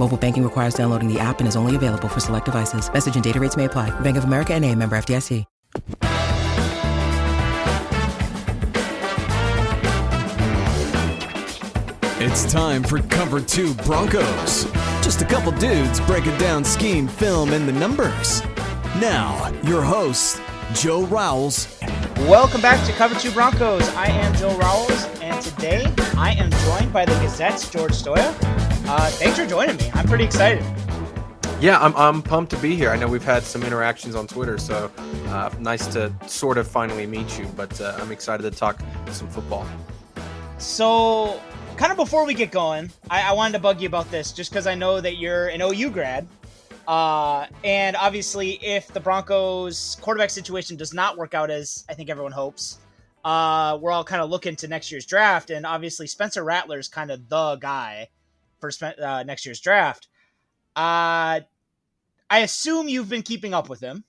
Mobile banking requires downloading the app and is only available for select devices. Message and data rates may apply. Bank of America and a member FDIC. It's time for Cover 2 Broncos. Just a couple dudes breaking down scheme, film, and the numbers. Now, your host, Joe Rowles. Welcome back to Cover 2 Broncos. I am Joe Rowles, and today I am joined by the Gazette's George Stoia. Uh, thanks for joining me. I'm pretty excited. Yeah, I'm, I'm pumped to be here. I know we've had some interactions on Twitter, so uh, nice to sort of finally meet you. But uh, I'm excited to talk some football. So, kind of before we get going, I, I wanted to bug you about this just because I know that you're an OU grad. Uh, and obviously, if the Broncos' quarterback situation does not work out as I think everyone hopes, uh, we're all kind of looking to next year's draft. And obviously, Spencer Rattler is kind of the guy for uh, next year's draft. Uh, I assume you've been keeping up with him.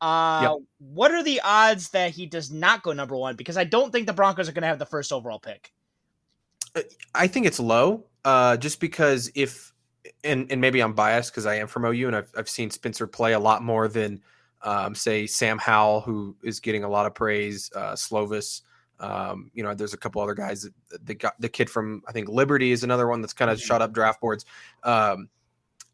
Uh, yep. What are the odds that he does not go number one? Because I don't think the Broncos are going to have the first overall pick. Uh, I think it's low, uh, just because if, and, and maybe I'm biased because I am from OU and I've, I've seen Spencer play a lot more than, um, say, Sam Howell, who is getting a lot of praise, uh, Slovis. Um, you know, there's a couple other guys that, that got the kid from, I think Liberty is another one that's kind of mm-hmm. shot up draft boards. Um,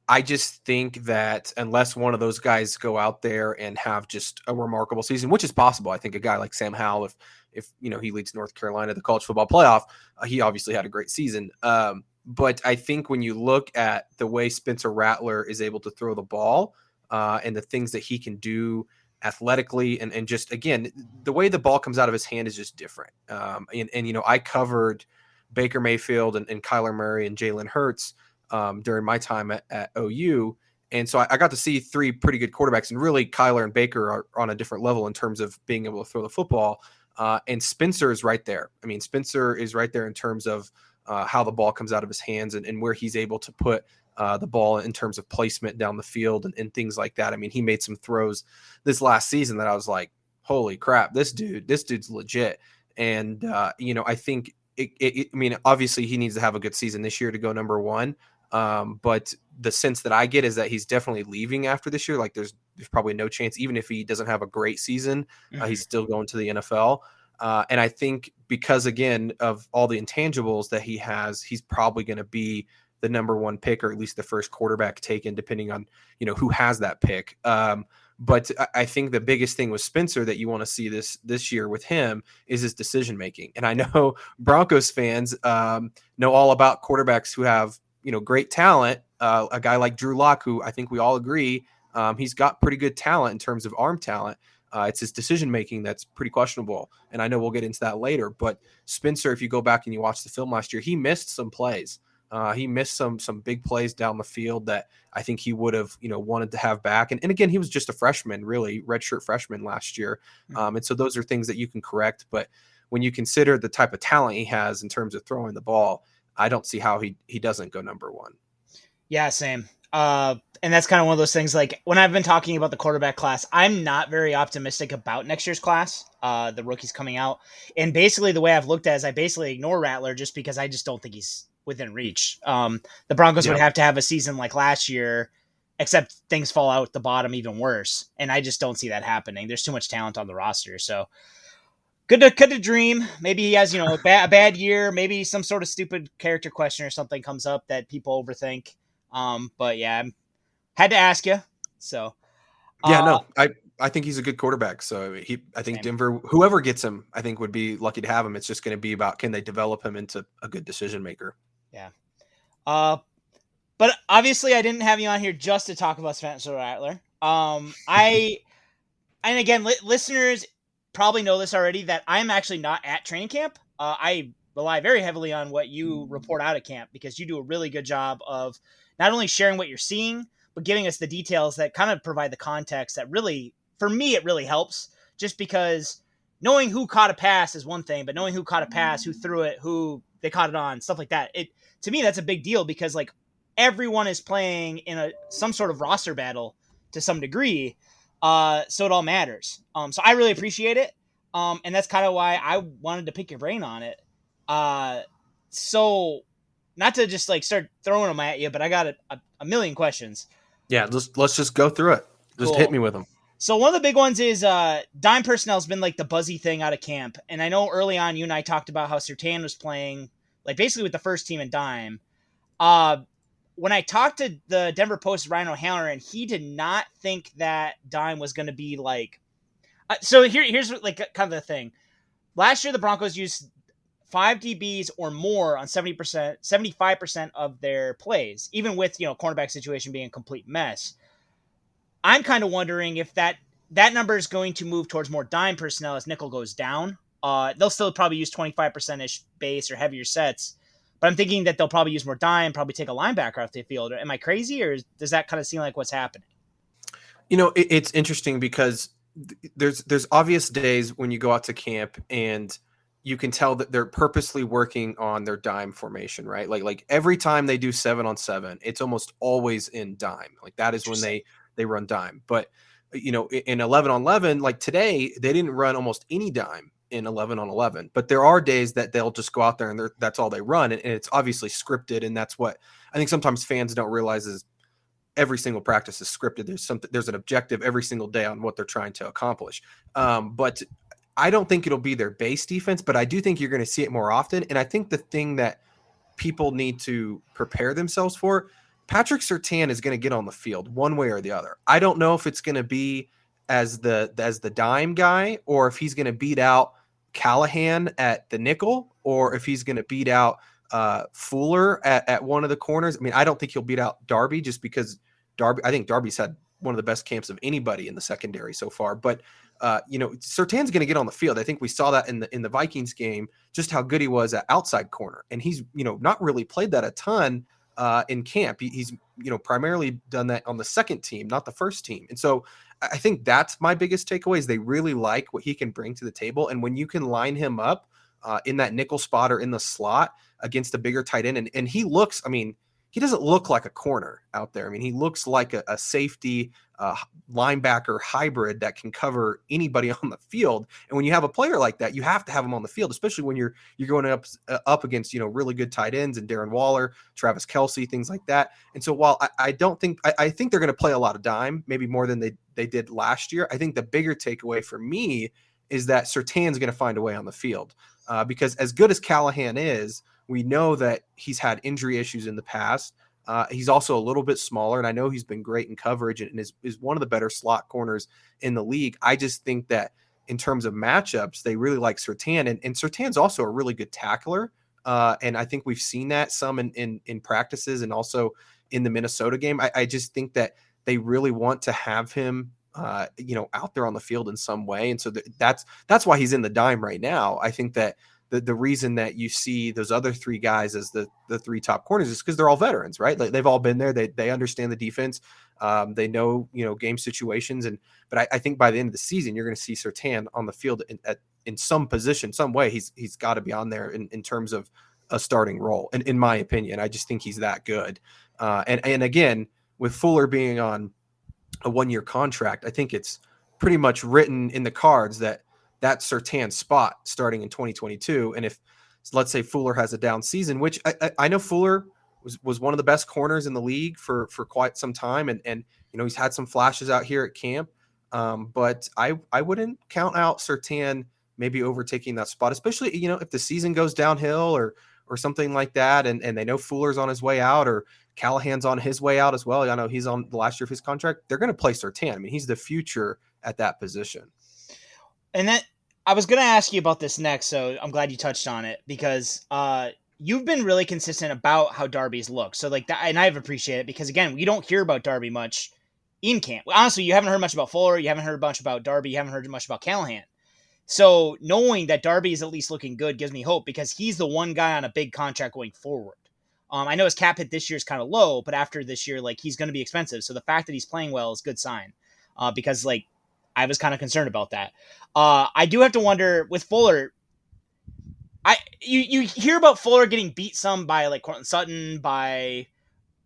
I just think that unless one of those guys go out there and have just a remarkable season, which is possible, I think a guy like Sam Howell, if if you know he leads North Carolina to the college football playoff, uh, he obviously had a great season. Um, but I think when you look at the way Spencer Rattler is able to throw the ball uh, and the things that he can do athletically, and and just again the way the ball comes out of his hand is just different. Um, and and you know I covered Baker Mayfield and, and Kyler Murray and Jalen Hurts um, during my time at, at OU. And so I, I, got to see three pretty good quarterbacks, and really Kyler and Baker are on a different level in terms of being able to throw the football. Uh, and Spencer is right there. I mean, Spencer is right there in terms of uh, how the ball comes out of his hands and, and where he's able to put uh, the ball in terms of placement down the field and, and, things like that. I mean, he made some throws this last season that I was like, holy crap, this dude, this dude's legit. And, uh, you know, I think, it, it, I mean, obviously he needs to have a good season this year to go number one. Um, but the sense that I get is that he's definitely leaving after this year. Like there's there's probably no chance, even if he doesn't have a great season, mm-hmm. uh, he's mm-hmm. still going to the NFL. Uh, and I think because again of all the intangibles that he has, he's probably going to be the number one pick or at least the first quarterback taken, depending on you know who has that pick. Um, but I think the biggest thing with Spencer that you want to see this this year with him is his decision making. And I know Broncos fans um, know all about quarterbacks who have you know great talent. Uh, a guy like Drew Lock, who I think we all agree, um, he's got pretty good talent in terms of arm talent. Uh, it's his decision making that's pretty questionable, and I know we'll get into that later. But Spencer, if you go back and you watch the film last year, he missed some plays. Uh, he missed some some big plays down the field that I think he would have you know wanted to have back. And, and again, he was just a freshman, really redshirt freshman last year, hmm. um, and so those are things that you can correct. But when you consider the type of talent he has in terms of throwing the ball, I don't see how he he doesn't go number one. Yeah, same. Uh, and that's kind of one of those things. Like when I've been talking about the quarterback class, I'm not very optimistic about next year's class. Uh, the rookies coming out, and basically the way I've looked at is I basically ignore Rattler just because I just don't think he's within reach. Um, the Broncos yeah. would have to have a season like last year, except things fall out the bottom even worse. And I just don't see that happening. There's too much talent on the roster. So good to could to dream. Maybe he has, you know, a, ba- a bad year. Maybe some sort of stupid character question or something comes up that people overthink. Um, but yeah, I had to ask you. So yeah, uh, no, I I think he's a good quarterback. So he, I think. Denver, whoever gets him, I think would be lucky to have him. It's just going to be about can they develop him into a good decision maker. Yeah. Uh, but obviously, I didn't have you on here just to talk about Spencer Rattler. Um, I, and again, li- listeners probably know this already that I'm actually not at training camp. Uh, I rely very heavily on what you report out at camp because you do a really good job of not only sharing what you're seeing, but giving us the details that kind of provide the context that really, for me, it really helps. Just because knowing who caught a pass is one thing, but knowing who caught a pass, who threw it, who they caught it on, stuff like that, it to me that's a big deal because like everyone is playing in a some sort of roster battle to some degree uh so it all matters um so i really appreciate it um and that's kind of why i wanted to pick your brain on it uh so not to just like start throwing them at you but i got a, a, a million questions yeah let's let's just go through it just cool. hit me with them so one of the big ones is uh, dime personnel has been like the buzzy thing out of camp, and I know early on you and I talked about how Surtain was playing like basically with the first team in dime. Uh, when I talked to the Denver Post Ryan O'Halloran, he did not think that dime was going to be like. Uh, so here, here's like kind of the thing. Last year, the Broncos used five DBs or more on seventy percent, seventy five percent of their plays, even with you know cornerback situation being a complete mess. I'm kind of wondering if that that number is going to move towards more dime personnel as nickel goes down. Uh, they'll still probably use 25% ish base or heavier sets, but I'm thinking that they'll probably use more dime, probably take a linebacker off the field. Am I crazy, or does that kind of seem like what's happening? You know, it, it's interesting because there's there's obvious days when you go out to camp and you can tell that they're purposely working on their dime formation, right? Like like every time they do seven on seven, it's almost always in dime. Like that is when they they run dime. But you know, in 11 on 11, like today, they didn't run almost any dime in 11 on 11 but there are days that they'll just go out there and that's all they run and, and, it's obviously scripted and that's what i think sometimes fans don't realize is every single practice is scripted there's something there's an objective every single day on what they're trying to accomplish um, but i don't think it'll be their base defense but i do think you're going to see it more often and i think the thing that people need to prepare themselves for patrick Surtain is going to get on the field one way or the other i don't know if it's going to be as the as the dime guy or if he's going to beat out Callahan at the nickel or if he's going to beat out uh, Fuller at, at one of the corners. I mean, I don't think he'll beat out Darby just because Darby, I think Darby's had one of the best camps of anybody in the secondary so far. But uh, you know, Surtain's going to get on the field. I think we saw that in the in the Vikings game, just how good he was at outside corner, and he's you know not really played that a ton uh, in camp. He, he's you know primarily done that on the second team, not the first team, and so I think that's my biggest takeaway is they really like what he can bring to the table. And when you can line him up uh, in that nickel spot or in the slot against a bigger tight end, and, and he looks, I mean, he doesn't look like a corner out there. I mean, he looks like a, a safety uh, linebacker hybrid that can cover anybody on the field. And when you have a player like that, you have to have him on the field, especially when you're you're going up uh, up against you know really good tight ends and Darren Waller, Travis Kelce, things like that. And so while I, I don't think I, I think they're going to play a lot of dime, maybe more than they they did last year. I think the bigger takeaway for me is that Surtain's going to find a way on the field uh, because as good as Callahan is we know that he's had injury issues in the past. Uh, he's also a little bit smaller, and I know he's been great in coverage and is, is one of the better slot corners in the league. I just think that in terms of matchups, they really like Surtain, and, and Surtain's also a really good tackler. Uh, and I think we've seen that some in, in, in practices and also in the Minnesota game. I, I, just think that they really want to have him uh, you know, out there on the field in some way. And so th- that's that's why he's in the dime right now. I think that the the reason that you see those other three guys as the the three top corners is because they're all veterans, right? Like they've all been there. They they understand the defense. Um, they know you know game situations, and but I, I, think by the end of the season, you're going to see Surtain on the field in, at, in some position, some way. He's he's got to be on there in, in terms of a starting role. And in my opinion, I just think he's that good. Uh, and and again, with Fuller being on a one year contract, I think it's pretty much written in the cards that that Surtain spot starting in 2022. And if let's say Fuller has a down season, which I, I, know Fuller was was one of the best corners in the league for for quite some time, and and you know he's had some flashes out here at camp. Um, but I I wouldn't count out Surtain maybe overtaking that spot, especially you know if the season goes downhill or or something like that, and and they know Fuller's on his way out or Callahan's on his way out as well. I know he's on the last year of his contract. They're going to play Surtain. I mean, he's the future at that position. And that I was to ask you about this next, so I'm glad you touched on it because uh, you've been really consistent about how Darby's look. So like that, and I've appreciated it because again, we don't hear about Darby much in camp. Honestly, you haven't heard much about Fuller, you haven't heard much about Darby, you haven't heard much about Callahan. So knowing that Darby is at least looking good gives me hope because he's the one guy on a big contract going forward. Um, I know his cap hit this year is kind of low, but after this year, like he's going to be expensive. So the fact that he's playing well is a good sign. Uh, because like I was kind of concerned about that. Uh, I do have to wonder with Fuller. I you you hear about Fuller getting beat some by like Courtland Sutton by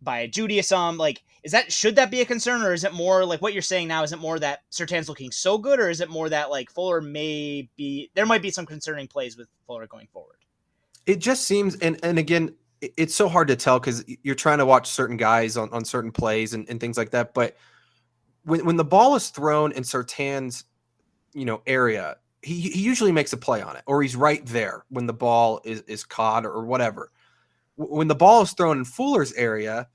by Jeudy some like is that should that be a concern or is it more like what you're saying now is it more that Surtain's looking so good or is it more that like Fuller may be there might be some concerning plays with Fuller going forward. It just seems and and again it's so hard to tell because you're trying to watch certain guys on, on certain plays and, and things like that. But when, when the ball is thrown in Surtain's you know area, he, he usually makes a play on it, or he's right there when the ball is, is caught or, whatever. When the ball is thrown in Fuller's area,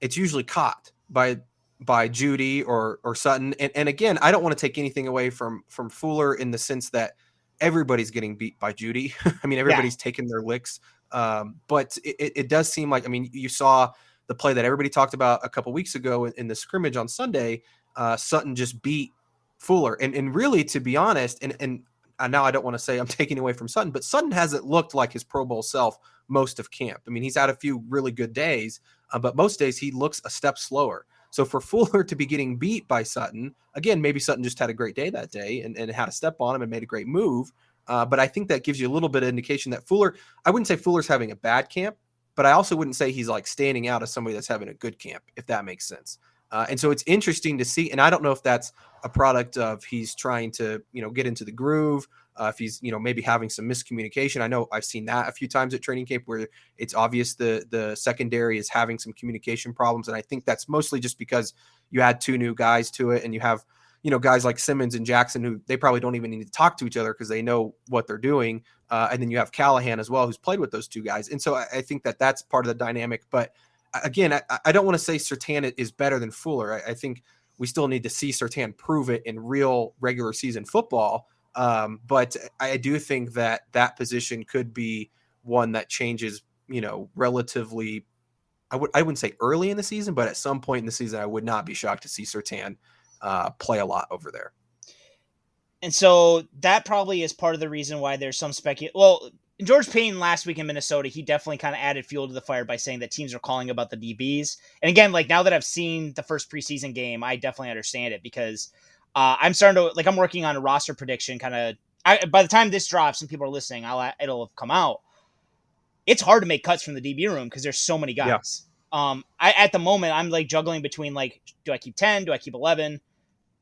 it's usually caught by by Jeudy or or Sutton. And, and again, I don't want to take anything away from from Fuller in the sense that everybody's getting beat by Jeudy. I mean, everybody's yeah. taking their licks. Um, but it, it, does seem like I mean, you saw the play that everybody talked about a couple weeks ago in, in the scrimmage on Sunday. Uh, Sutton just beat Fuller, and and really, to be honest, and and now I don't want to say I'm taking away from Sutton, but Sutton hasn't looked like his Pro Bowl self most of camp. I mean, he's had a few really good days, uh, but most days he looks a step slower. So for Fuller to be getting beat by Sutton, again, maybe Sutton just had a great day that day and, and had a step on him and made a great move. Uh, but I think that gives you a little bit of indication that Fuller, I wouldn't say Fuller's having a bad camp, but I also wouldn't say he's like standing out as somebody that's having a good camp, if that makes sense. Uh, and so it's interesting to see. And I don't know if that's a product of he's trying to, you know, get into the groove. Uh, if he's, you know, maybe having some miscommunication. I know I've seen that a few times at training camp where it's obvious the the secondary is having some communication problems, and I think that's mostly just because you add two new guys to it, and you have, you know, guys like Simmons and Jackson who they probably don't even need to talk to each other because they know what they're doing, uh, and then you have Callahan as well who's played with those two guys, and so I, I think that that's part of the dynamic, but again, I, I don't want to say Surtain is better than Fuller. I, I, think we still need to see Surtain prove it in real regular season football. Um, but I do think that that position could be one that changes, you know, relatively. I would I wouldn't say early in the season, but at some point in the season, I would not be shocked to see Surtain uh, play a lot over there. And so that probably is part of the reason why there's some speculation. Well, George Paton last week in Minnesota, he definitely kind of added fuel to the fire by saying that teams are calling about the DBs. And again, like now that I've seen the first preseason game, I definitely understand it because uh, I'm starting to like I'm working on a roster prediction. Kind of by the time this drops and people are listening, I'll it'll have come out. It's hard to make cuts from the DB room because there's so many guys. Yeah. Um, I at the moment I'm like juggling between like, do I keep ten? Do I keep eleven?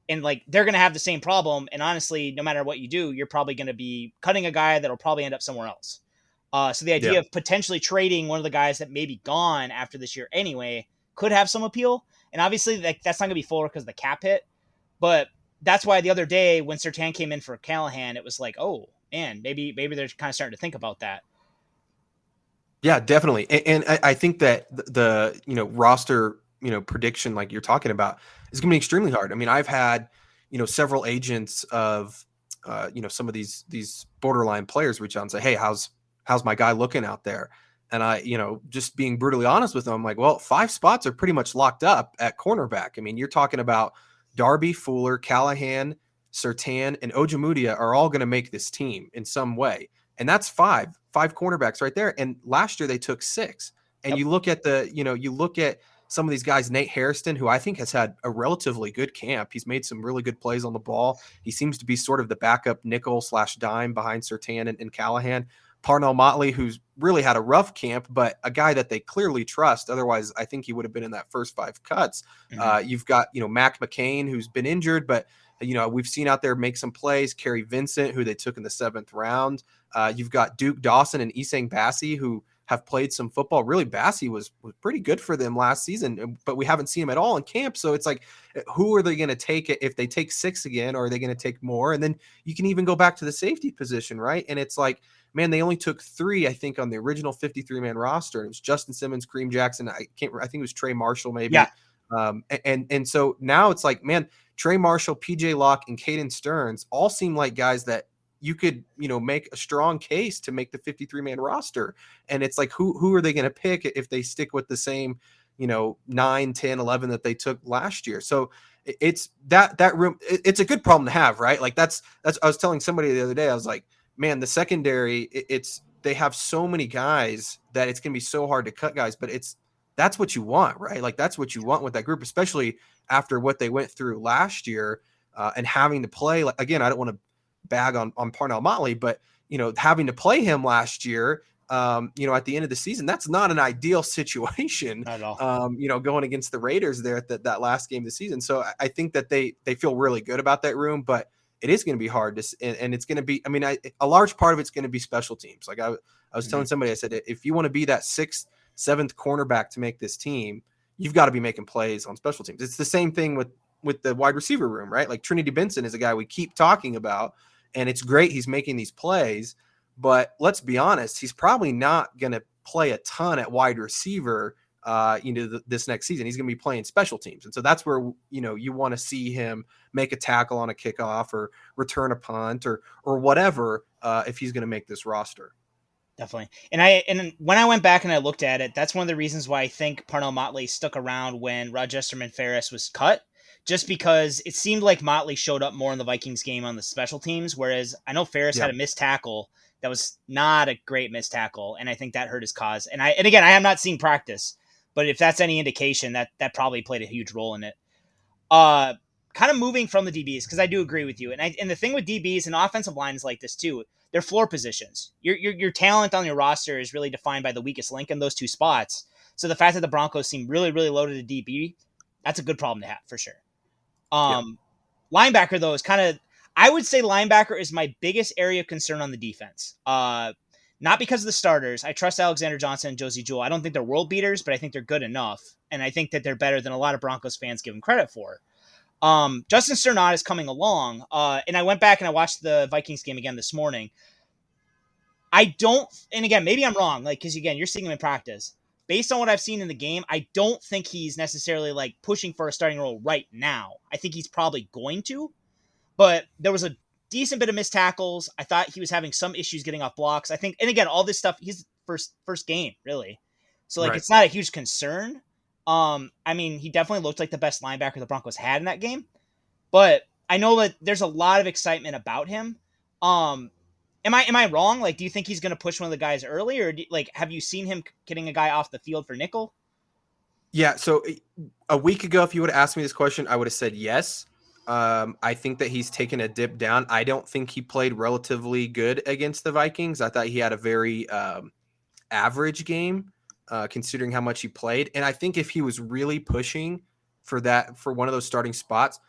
And like they're going to have the same problem. And honestly, no matter what you do, you're probably going to be cutting a guy that'll probably end up somewhere else. Uh, so the idea yeah. of potentially trading one of the guys that may be gone after this year anyway could have some appeal. And obviously, like that's not going to be full because the cap hit. But that's why the other day when Surtain came in for Callahan, it was like, oh man, maybe maybe they're kind of starting to think about that. Yeah, definitely. And, and I, I think that the, the you know roster you know prediction like you're talking about is going to be extremely hard. I mean, I've had you know several agents of uh, you know some of these these borderline players reach out and say, "Hey, how's how's my guy looking out there?" And I, you know, just being brutally honest with them, I'm like, "Well, five spots are pretty much locked up at cornerback. I mean, you're talking about Darby, Fuller, Callahan, Surtain, and Ojemudia are all going to make this team in some way. And that's five, five cornerbacks right there. And last year they took six. And yep. you look at the, you know, you look at some of these guys, Nate Hairston, who I think has had a relatively good camp. He's made some really good plays on the ball. He seems to be sort of the backup nickel slash dime behind Surtain and, and Callahan. Parnell Motley, who's really had a rough camp, but a guy that they clearly trust. Otherwise, I think he would have been in that first five cuts. Mm-hmm. Uh, you've got, you know, Mac McCain, who's been injured, but you know, we've seen out there make some plays. Kary Vincent, who they took in the seventh round. Uh, you've got Duke Dawson and Essang Bassey, who have played some football. Really, Bassey was was pretty good for them last season, but we haven't seen him at all in camp. So it's like, eh, who are they going to take it if they take six again, or are they going to take more? And then you can even go back to the safety position, right? And it's like, man, they only took three, I think, on the original 53 man roster. It was Justin Simmons, Kareem Jackson. I can't, I think it was Trey Marshall, maybe. Yeah. Um, and and so now it's like, man, Trey Marshall, PJ Locke, and Caden Sterns all seem like guys that you could, you know, make a strong case to make the 53 man roster. And it's like, who who are they going to pick if they stick with the same, you know, 9, 10, 11 that they took last year? So it's that that room it's a good problem to have right like that's that's i was telling somebody the other day i was like man the secondary it's they have so many guys that it's going to be so hard to cut guys but it's that's what you want, right? Like that's what you want with that group, especially after what they went through last year uh, and having to play. Like again, I don't want to bag on on Parnell Motley, but you know, having to play him last year, um, you know, at the end of the season, that's not an ideal situation. At all. Um, you know, going against the Raiders there at the, that last game of the season. So I, I think that they they feel really good about that room, but it is going to be hard to, and, and it's going to be. I mean, I, a large part of it's going to be special teams. Like I, I was mm-hmm. telling somebody, I said, if you want to be that sixth seventh cornerback to make this team, you've got to be making plays on special teams. It's the same thing with with the wide receiver room, right? Like Trinity Benson is a guy we keep talking about, and it's great he's making these plays. But let's be honest, he's probably not going to play a ton at wide receiver. Uh, you know, th- this next season, he's going to be playing special teams, and so that's where you know you want to see him make a tackle on a kickoff or return a punt or or whatever uh, if he's going to make this roster definitely. And I and when I went back and I looked at it, that's one of the reasons why I think Parnell Motley stuck around when Rojesterman Farris was cut. Just because it seemed like Motley showed up more in the Vikings game on the special teams, whereas I know Farris yeah. had a missed tackle that was not a great missed tackle, and I think that hurt his cause. And I and again, I have not seen practice, but if that's any indication, that that probably played a huge role in it. Uh, kind of moving from the DBs because I do agree with you, and I and the thing with DBs and offensive lines like this too they're floor positions. Your, your your talent on your roster is really defined by the weakest link in those two spots. So the fact that the Broncos seem really really loaded at DB, that's a good problem to have for sure. Um, linebacker though is kind of I would say linebacker is my biggest area of concern on the defense. Uh, not because of the starters. I trust Alexander Johnson and Josey Jewell. I don't think they're world beaters, but I think they're good enough, and I think that they're better than a lot of Broncos fans give them credit for. Um, Justin Strnad is coming along, uh, and I went back and I watched the Vikings game again this morning. I don't, and again, maybe I'm wrong, like because again, you're seeing him in practice. Based on what I've seen in the game, I don't think he's necessarily like pushing for a starting role right now. I think he's probably going to, but there was a decent bit of missed tackles. I thought he was having some issues getting off blocks. I think, and again, all this stuff, he's first first game really, so like right. it's not a huge concern. Um, I mean, he definitely looked like the best linebacker the Broncos had in that game. But I know that there's a lot of excitement about him. Um, am I am I wrong? Like, do you think he's going to push one of the guys early, or do, like have you seen him getting a guy off the field for nickel? Yeah. So a week ago, if you would have asked me this question, I would have said yes. Um, I think that he's taken a dip down. I don't think he played relatively good against the Vikings. I thought he had a very um, average game uh, considering how much he played. And I think if he was really pushing for that for one of those starting spots,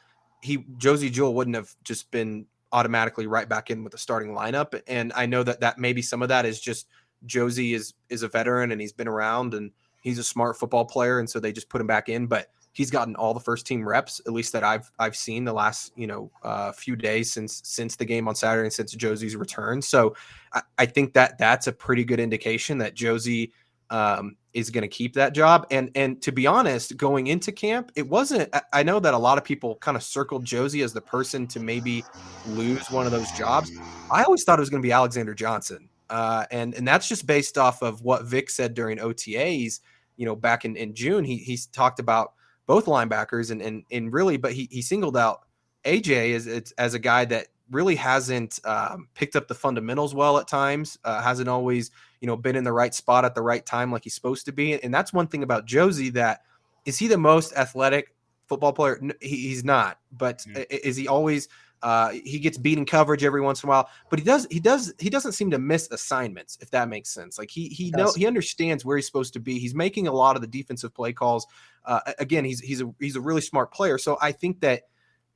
he Josey Jewell wouldn't have just been automatically right back in with the starting lineup. And I know that that maybe some of that is just Josey is is a veteran and he's been around and he's a smart football player, and so they just put him back in. But he's gotten all the first team reps, at least that I've I've seen the last you know uh, few days since since the game on Saturday and since Josey's return. So I, I think that that's a pretty good indication that Josey um, is going to keep that job. And and to be honest, going into camp, it wasn't. I know that a lot of people kind of circled Josey as the person to maybe lose one of those jobs. I always thought it was going to be Alexander Johnson, uh, and and that's just based off of what Vic said during OTAs. You know, back in in June, he he's talked about both linebackers, and and and really, but he he singled out AJ as as a guy that really hasn't um, picked up the fundamentals well at times. Uh, hasn't always you know been in the right spot at the right time like he's supposed to be. And that's one thing about Josey that is he the most athletic football player? He's not. But mm-hmm. is he always? Uh, he gets beaten coverage every once in a while, but he does he does he doesn't seem to miss assignments if that makes sense. Like he he know he understands where he's supposed to be. He's making a lot of the defensive play calls. Uh, again, he's he's a he's a really smart player. So I think that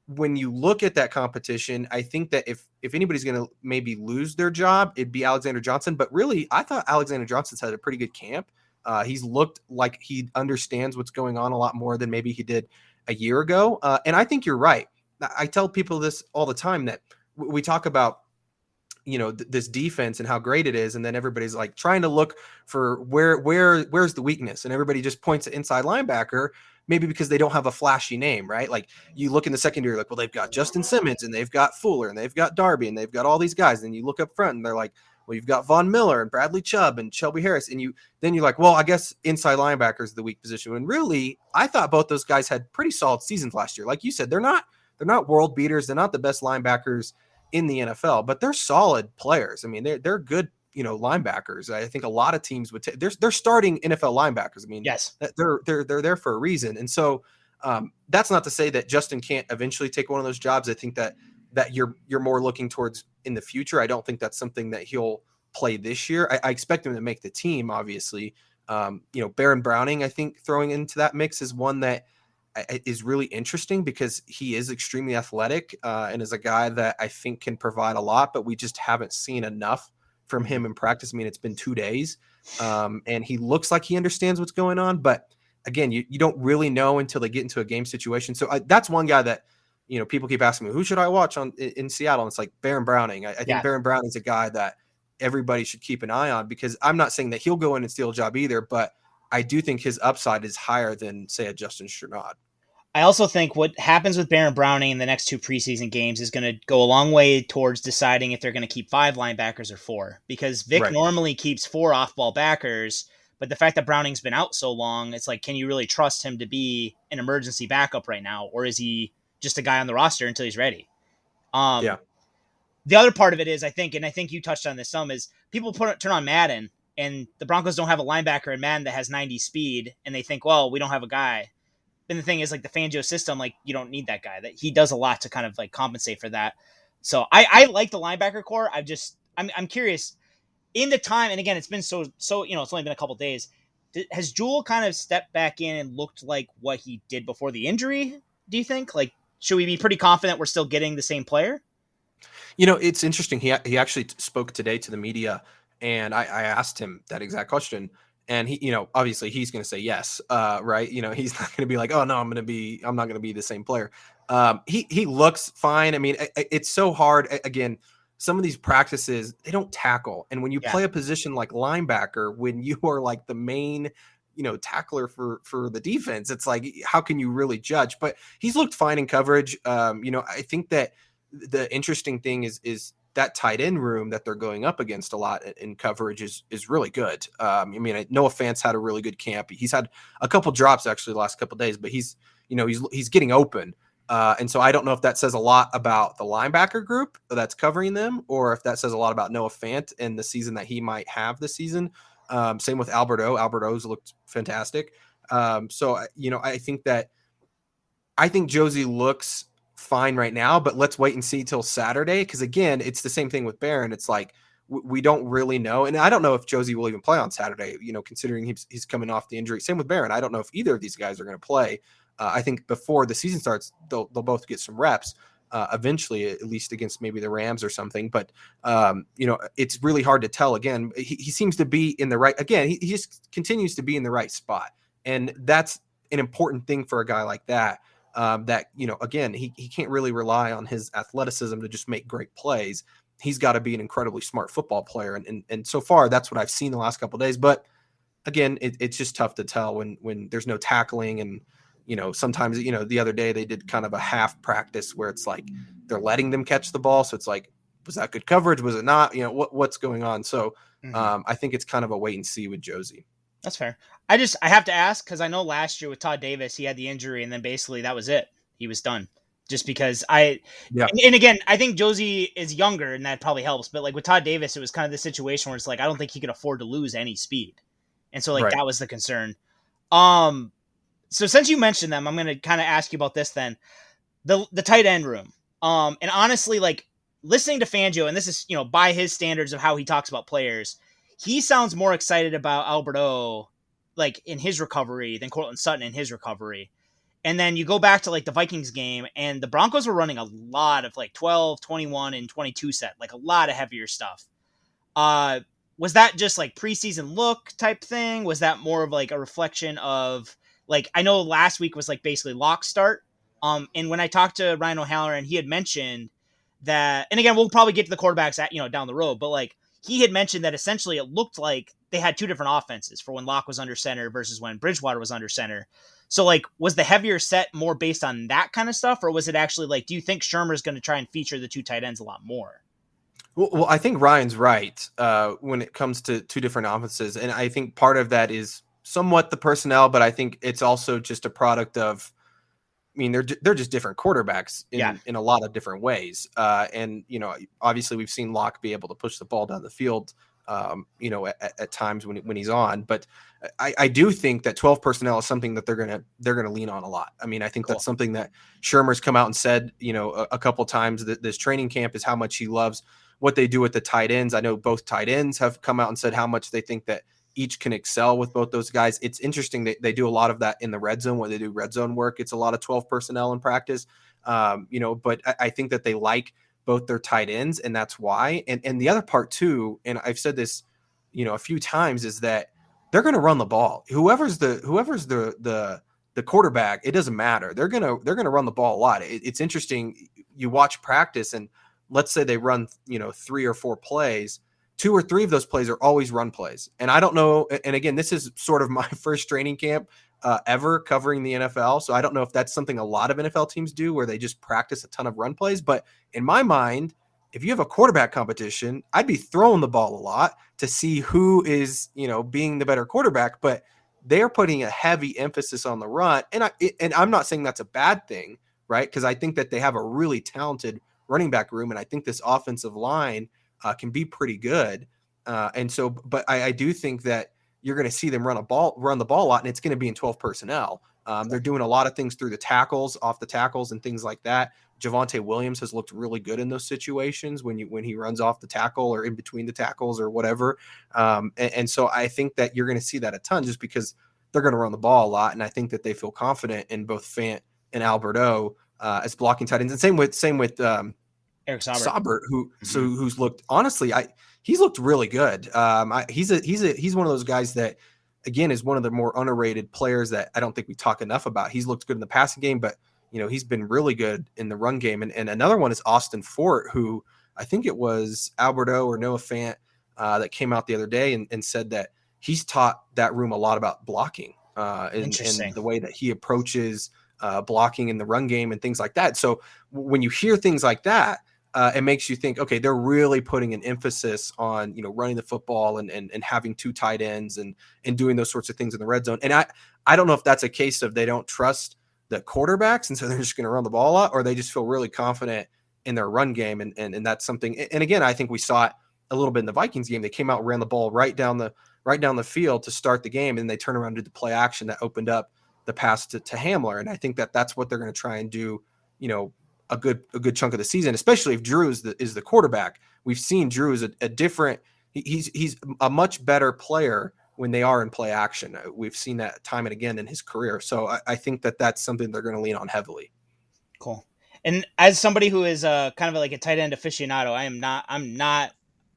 when you look at that competition, I think that if if anybody's going to maybe lose their job, it'd be Alexander Johnson. But really, I thought Alexander Johnson's had a pretty good camp. Uh, he's looked like he understands what's going on a lot more than maybe he did a year ago. Uh, and I think you're right. I tell people this all the time that we talk about you know th- this defense and how great it is and then everybody's like trying to look for where where where's the weakness and everybody just points to inside linebacker maybe because they don't have a flashy name right like you look in the secondary like well they've got Justin Simmons and they've got Fuller and they've got Darby and they've got all these guys and you look up front and they're like well you've got Von Miller and Bradley Chubb and Shelby Harris and you then you're like well I guess inside linebacker is the weak position and really I thought both those guys had pretty solid seasons last year like you said they're not they're not world beaters. They're not the best linebackers in the NFL, but they're solid players. I mean, they're they're good, you know, linebackers. I think a lot of teams would take. They're they're starting NFL linebackers. I mean, yes, they're they're they're there for a reason. And so um, that's not to say that Justin can't eventually take one of those jobs. I think that that you're you're more looking towards in the future. I don't think that's something that he'll play this year. I, I expect him to make the team, obviously. Um, you know, Baron Browning, I think throwing into that mix is one that is really interesting because he is extremely athletic uh, and is a guy that I think can provide a lot, but we just haven't seen enough from him in practice. I mean, it's been two days, um, and he looks like he understands what's going on, but again, you, you don't really know until they get into a game situation. So I, that's one guy that you know people keep asking me, who should I watch on in, in Seattle? And it's like Baron Browning. I, I think yeah. Baron Browning is a guy that everybody should keep an eye on because I'm not saying that he'll go in and steal a job either, but I do think his upside is higher than say a Justin Strnad. I also think what happens with Baron Browning in the next two preseason games is going to go a long way towards deciding if they're going to keep five linebackers or four. Because Vic right. normally keeps four off-ball backers, but the fact that Browning's been out so long, it's like, can you really trust him to be an emergency backup right now, or is he just a guy on the roster until he's ready? Um, yeah. The other part of it is, I think, and I think you touched on this some, is people put turn on Madden and the Broncos don't have a linebacker in Madden that has 90 speed, and they think, well, we don't have a guy. And the thing is, like the Fangio system, like you don't need that guy. That he does a lot to kind of like compensate for that. So I, I like the linebacker core. I just I'm I'm curious in the time, and again, it's been so so you know it's only been a couple days. Has Jewell kind of stepped back in and looked like what he did before the injury? Do you think? Like, should we be pretty confident we're still getting the same player? You know, it's interesting. He he actually spoke today to the media, and I, I asked him that exact question and he you know obviously he's going to say yes uh, right? You know he's not going to be like oh no i'm going to be i'm not going to be the same player. Um, he he looks fine. I mean it, it's so hard again some of these practices they don't tackle and when you yeah. play a position like linebacker when you are like the main you know tackler for for the defense it's like how can you really judge? But he's looked fine in coverage. Um, you know i think that the interesting thing is is that tight end room that they're going up against a lot in coverage is is really good. Um, I mean, Noah Fant's had a really good camp. He's had a couple drops actually the last couple days, but he's you know he's he's getting open. Uh, and so I don't know if that says a lot about the linebacker group that's covering them, or if that says a lot about Noah Fant and the season that he might have this season. Um, same with Alberto. Alberto's looked fantastic. Um, so you know, I think that I think Josey looks fine right now, but let's wait and see till Saturday. Because again, it's the same thing with Baron. It's like we don't really know, and I don't know if Josey will even play on Saturday. You know, considering he's he's coming off the injury. Same with Baron. I don't know if either of these guys are going to play. Uh, I think before the season starts, they'll they'll both get some reps. Uh, eventually, at least against maybe the Rams or something. But um, you know, it's really hard to tell. Again, he, he seems to be in the right. Again, he, he just continues to be in the right spot, and that's an important thing for a guy like that um, that you know again he, he can't really rely on his athleticism to just make great plays. He's got to be an incredibly smart football player and, and and so far that's what i've seen the last couple days but again it, it's just tough to tell when when there's no tackling and you know sometimes you know the other day they did kind of a half practice where it's like they're letting them catch the ball so it's like was that good coverage? Was it not? You know what what's going on? So mm-hmm. um, i think it's kind of a wait and see with josey That's fair. I just I have to ask because I know last year with Todd Davis he had the injury and then basically that was it. He was done. Just because I Yeah. and, and again I think Josey is younger and that probably helps. But like with Todd Davis, it was kind of the situation where it's like I don't think he could afford to lose any speed, and so like Right. that was the concern. Um, so since you mentioned them, I'm gonna kind of ask you about this then. The the tight end room. Um, and honestly, like listening to Fangio, and this is you know by his standards of how he talks about players, he sounds more excited about Alberto like in his recovery than Courtland Sutton in his recovery. And then you go back to like the Vikings game and the Broncos were running a lot of like 12, 21 and 22 set, like a lot of heavier stuff. Uh was that just like preseason look type thing? Was that more of like a reflection of like I know last week was like basically lock start. Um and when I talked to Ryan O'Halloran, he had mentioned that and again we'll probably get to the quarterbacks at you know down the road, but like he had mentioned that essentially it looked like they had two different offenses for when Lock was under center versus when Bridgewater was under center. So like was the heavier set more based on that kind of stuff or was it actually like do you think Shurmur's going to try and feature the two tight ends a lot more? Well, well, I think Ryan's right uh, when it comes to two different offenses, and I think part of that is somewhat the personnel, but I think it's also just a product of. I mean, they're they're just different quarterbacks in, Yeah. in a lot of different ways, uh, and you know, obviously we've seen Lock be able to push the ball down the field, um, you know, at, at times when when he's on. But I, I do think that twelve personnel is something that they're gonna they're gonna lean on a lot. I mean, I think Cool. that's something that Shurmur's come out and said, you know, a, a couple times that this training camp is how much he loves what they do with the tight ends. I know both tight ends have come out and said how much they think that each can excel with both those guys. It's interesting that they do a lot of that in the red zone where they do red zone work. It's a lot of 12 personnel in practice. Um, you know, but I, I think that they like both their tight ends, and that's why. And and the other part too, and I've said this, you know, a few times, is that they're going to run the ball. Whoever's the whoever's the the the quarterback, it doesn't matter. They're gonna they're gonna run the ball a lot. It, it's interesting. You watch practice, and let's say they run you know three or four plays. Two or three of those plays are always run plays. And I don't know. And again, this is sort of my first training camp uh, ever covering the NFL. So I don't know if that's something a lot of NFL teams do where they just practice a ton of run plays. But in my mind, if you have a quarterback competition, I'd be throwing the ball a lot to see who is, you know, being the better quarterback. But they're putting a heavy emphasis on the run, and I and I'm not saying that's a bad thing, right? Because I think that they have a really talented running back room, and I think this offensive line uh, can be pretty good. Uh, and so, but I, I do think that you're going to see them run a ball, run the ball a lot, and it's going to be in 12 personnel. Um, they're doing a lot of things through the tackles, off the tackles, and things like that. Javonte Williams has looked really good in those situations when you when he runs off the tackle or in between the tackles or whatever. Um, and, and so I think that you're going to see that a ton just because they're going to run the ball a lot, and I think that they feel confident in both Fant and Alberto uh, as blocking tight ends. And same with same with um, Eric Sauber. Saubert, who so who's looked honestly, I he's looked really good. Um, I, he's a he's a he's one of those guys that again is one of the more underrated players that I don't think we talk enough about. He's looked good in the passing game, but you know he's been really good in the run game. And, and another one is Austin Fort, who I think it was Alberto or Noah Fant uh, that came out the other day and, and said that he's taught that room a lot about blocking uh, and, and the way that he approaches uh, blocking in the run game and things like that. So when you hear things like that, uh, it makes you think, okay, they're really putting an emphasis on you know running the football and and, and having two tight ends and and doing those sorts of things in the red zone. And I I don't know if that's a case of they don't trust the quarterbacks and so they're just going to run the ball a lot, or they just feel really confident in their run game. And and and that's something. And again, I think we saw it a little bit in the Vikings game. They came out ran the ball right down the right down the field to start the game, and then they turn around and did the play action that opened up the pass to, to Hamler. And I think that that's what they're going to try and do. You know, a good a good chunk of the season, especially if Drew is the is the quarterback. We've seen Drew is a, a different. He's he's a much better player when they are in play action. Uh, We've seen that time and again in his career. So I, I think that that's something they're going to lean on heavily. Cool. And as somebody who is uh, kind of like a tight end aficionado, I am not. I'm not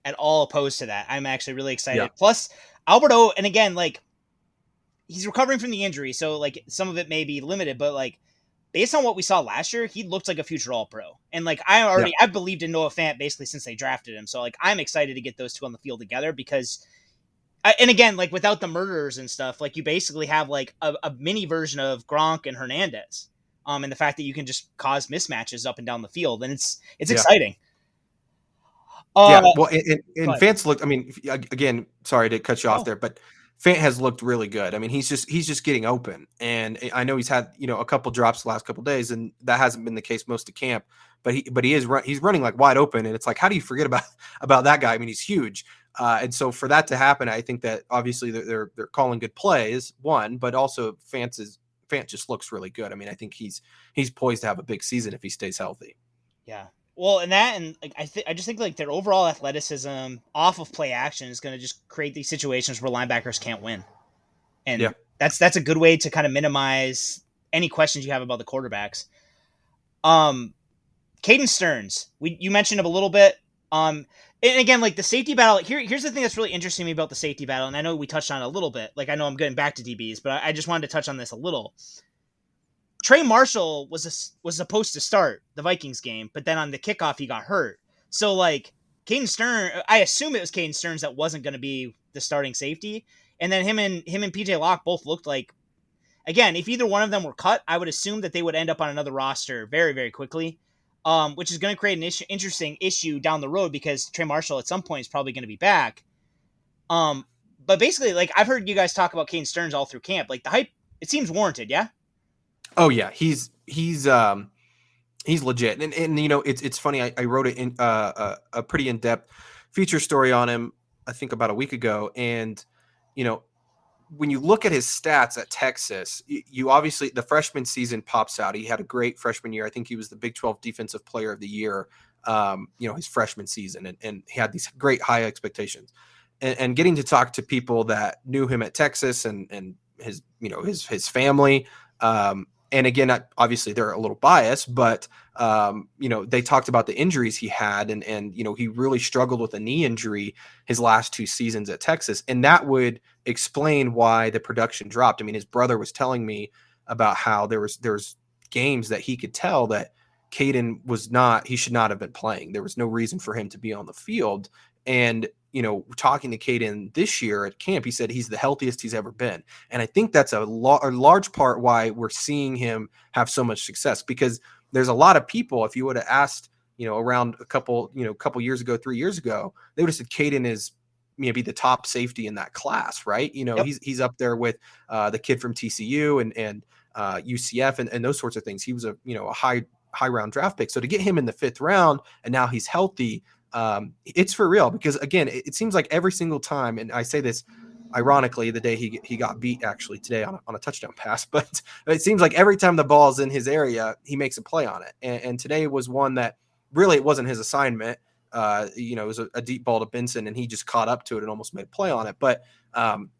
at all opposed to that. I'm actually really excited. Yeah. Plus, Alberto, and again, like he's recovering from the injury, so like some of it may be limited, but like based on what we saw last year, he looked like a future All Pro. And like I already, I've believed in Noah Fant basically since they drafted him. So like I'm excited to get those two on the field together because. And again, like without the murderers and stuff, like you basically have like a, a mini version of Gronk and Hernandez um, and the fact that you can just cause mismatches up and down the field, and it's it's Yeah. exciting. Uh, yeah, well, and, and, and looked. I mean, again, sorry to cut you Oh. off there, but Fant has looked really good. I mean, he's just he's just getting open, and I know he's had you know a couple drops the last couple days, and that hasn't been the case most of camp. But he but he is run, he's running like wide open, and it's like how do you forget about about that guy? I mean, he's huge, uh, and so for that to happen, I think that obviously they're they're, they're calling good plays, one, but also Fant is Fant just looks really good. I mean, I think he's he's poised to have a big season if he stays healthy. Yeah, well, and that, and like I, th- I just think like their overall athleticism off of play action is going to just create these situations where linebackers can't win, and yeah. that's that's a good way to kind of minimize any questions you have about the quarterbacks. Um, Caden Sterns, we you mentioned him a little bit. Um, and again, like the safety battle. Here, here's the thing that's really interesting to me about the safety battle, and I know we touched on it a little bit. Like I know I'm getting back to DBs, but I, I just wanted to touch on this a little. Trey Marshall was a, was supposed to start the Vikings game, but then on the kickoff he got hurt. So like Caden Stern, I assume it was Caden Sterns that wasn't going to be the starting safety, and then him and him and PJ Locke both looked like. Again, if either one of them were cut, I would assume that they would end up on another roster very, very quickly, um, which is going to create an issue, interesting issue down the road because Trey Marshall at some point is probably going to be back. Um, but basically, like I've heard you guys talk about Caden Sterns all through camp. Like the hype, it seems warranted, yeah. Oh yeah, he's he's um he's legit, and and you know it's it's funny. I, I wrote it in uh, a, a pretty in depth feature story on him. I think about a week ago, and you know when you look at his stats at Texas, you, you, obviously the freshman season pops out. He had a great freshman year. I think he was the Big 12 Defensive Player of the Year. Um, you know his freshman season, and, and he had these great high expectations. And, and, getting to talk to people that knew him at Texas and and his you know his his family, um, and again, obviously they're a little biased, but um, you know they talked about the injuries he had, and and you know he really struggled with a knee injury his last two seasons at Texas, and that would explain why the production dropped. I mean, his brother was telling me about how there was there's games that he could tell that Caden was not he should not have been playing. There was no reason for him to be on the field, and you know, talking to Caden this year at camp, he said he's the healthiest he's ever been. And I think that's a, lo- a large part why we're seeing him have so much success because there's a lot of people, if you would have asked, you know, around a couple, you know, a couple years ago, three years ago, they would have said Caden is maybe the top safety in that class, right? You know, yep. he's he's up there with uh, the kid from TCU and and uh, UCF and, and those sorts of things. He was a you know a high high round draft pick. So to get him in the fifth round and now he's healthy, um, it's for real because again, it, it, seems like every single time, and I say this ironically, the day he he got beat actually today on a, on a touchdown pass, but it seems like every time the ball's in his area, he makes a play on it, and, and today was one that really it wasn't his assignment. Uh, you know, it was a, a, deep ball to Benson, and he just caught up to it and almost made a play on it, but. Um,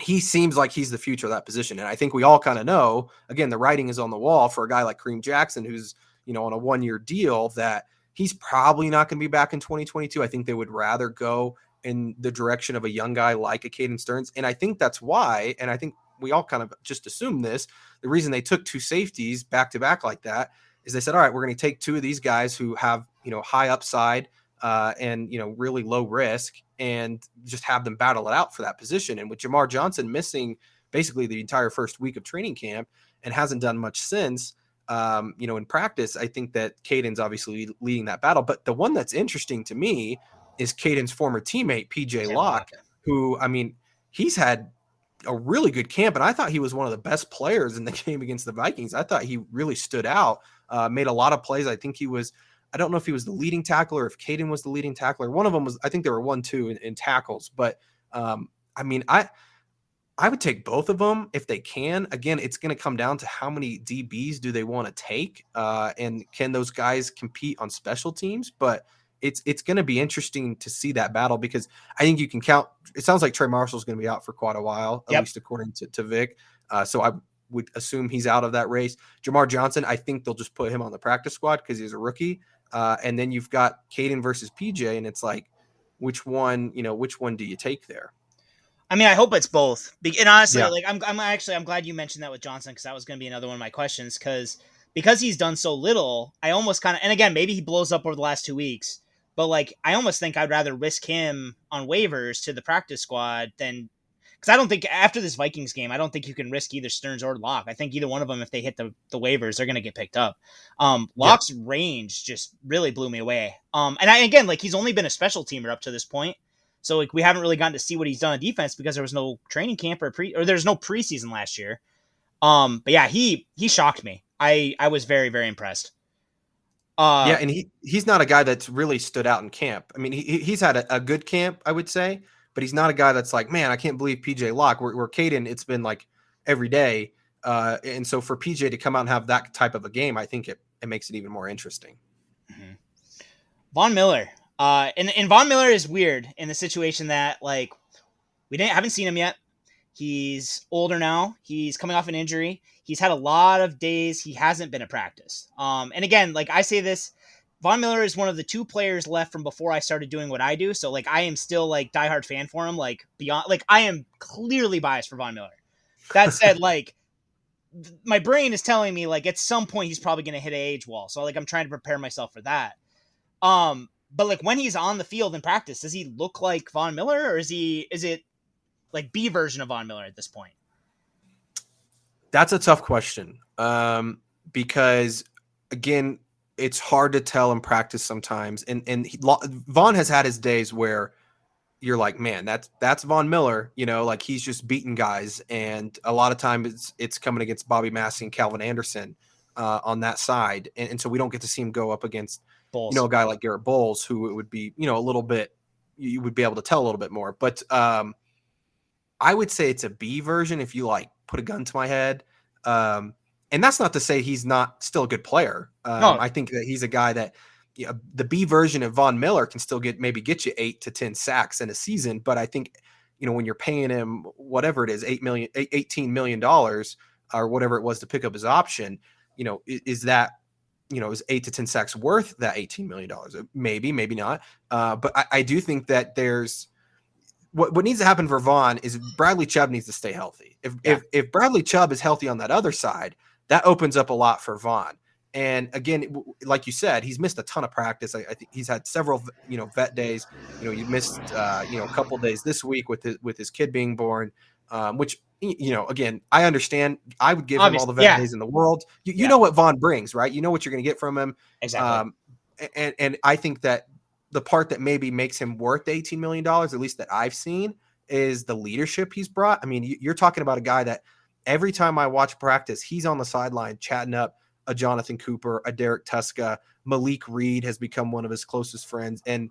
he seems like he's the future of that position. And I think we all kind of know, again, the writing is on the wall for a guy like Kareem Jackson, who's, you know, on a one year deal that He's probably not going to be back in 2022. I think they would rather go in the direction of a young guy like a Caden Sterns. And I think that's why, and I think we all kind of just assume this. The reason they took two safeties back to back like that is they said, all right, we're going to take two of these guys who have, you know, high upside uh, and, you know, really low risk and just have them battle it out for that position. And with Jamar Johnson missing basically the entire first week of training camp and hasn't done much since, um, you know, in practice, I think that Caden's obviously leading that battle. But the one that's interesting to me is Caden's former teammate, PJ Locke, who, I mean, he's had a really good camp, and I thought he was one of the best players in the game against the Vikings. I thought he really stood out, uh, made a lot of plays. I think he was, I don't know if he was the leading tackler, if Caden was the leading tackler. One of them was, I think there were one, two in, in tackles. But um, I mean, I, I would take both of them if they can. Again, it's going to come down to how many DBs do they want to take, uh, and can those guys compete on special teams? But it's it's going to be interesting to see that battle because I think you can count. It sounds like Trey Marshall is going to be out for quite a while, at yep. least according to, to Vic. Uh, so I would assume he's out of that race. Jamar Johnson, I think they'll just put him on the practice squad because he's a rookie. Uh, and then you've got Caden versus PJ, and it's like, which one, you know, which one do you take there? I mean, I hope it's both. And honestly, yeah. like I'm, I'm actually I'm glad you mentioned that with Johnson because that was going to be another one of my questions because because he's done so little, I almost kind of and again maybe he blows up over the last two weeks, but like I almost think I'd rather risk him on waivers to the practice squad than because I don't think after this Vikings game I don't think you can risk either Sterns or Locke. I think either one of them if they hit the, the waivers they're going to get picked up. Um, Locke's yeah. range just really blew me away. Um, and I again like he's only been a special teamer up to this point. So like we haven't really gotten to see what he's done on defense because there was no training camp or pre or there's no preseason last year. Um, but yeah, he he shocked me. I I was very very impressed. Uh, yeah, and he he's not a guy that's really stood out in camp. I mean, he he's had a, a good camp, I would say, but he's not a guy that's like, man, I can't believe PJ Locke. Where, where Caden, it's been like every day. Uh, and so for PJ to come out and have that type of a game, I think it, it makes it even more interesting. Mm-hmm. Von Miller. Uh, and, and Von Miller is weird in the situation that like we didn't haven't seen him yet. He's older now. He's coming off an injury. He's had a lot of days he hasn't been at practice. Um, and again, like I say this, Von Miller is one of the two players left from before I started doing what I do. So like I am still like diehard fan for him. Like beyond, like I am clearly biased for Von Miller. That said, like my brain is telling me like at some point he's probably going to hit a age wall. So like I'm trying to prepare myself for that. Um, but like when he's on the field in practice, does he look like Von Miller or is he is it like B version of Von Miller at this point? That's a tough question. Um, because again, it's hard to tell in practice sometimes. And and he, Von has had his days where you're like, man, that's that's Von Miller. You know, like he's just beating guys, and a lot of times it's it's coming against Bobby Massie and Calvin Anderson uh, on that side, and, and, so we don't get to see him go up against you know a guy like Garett Bolles, who it would be you know a little bit you would be able to tell a little bit more. But um, I would say it's a B version if you like put a gun to my head. Um, and that's not to say he's not still a good player. Um, no. I think that he's a guy that you know, the B version of Von Miller can still get maybe get you eight to 10 sacks in a season. But I think, you know, when you're paying him whatever it is, eight million, 18 million dollars or whatever it was to pick up his option, you know, is, is that, you know, is eight to 10 sacks worth that $18 million? Uh, maybe, maybe not. Uh, but I, I do think that there's, what, what needs to happen for Von is Bradley Chubb needs to stay healthy. If, yeah. if if Bradley Chubb is healthy on that other side, that opens up a lot for Von. And again, like you said, he's missed a ton of practice. I, I think he's had several, you know, vet days. You know, he missed, uh, you know, a couple days this week with his with his kid being born, um, which you know, again, I understand. I would give Obviously, him all the vet yeah. in the world. You, you yeah. know what Von brings, right? You know what you're going to get from him. Exactly. Um, and and I think that the part that maybe makes him worth 18 million dollars, at least that I've seen, is the leadership he's brought. I mean, you're talking about a guy that every time I watch practice, he's on the sideline chatting up a Jonathan Cooper, a Derek Tuszka, Malik Reed has become one of his closest friends. And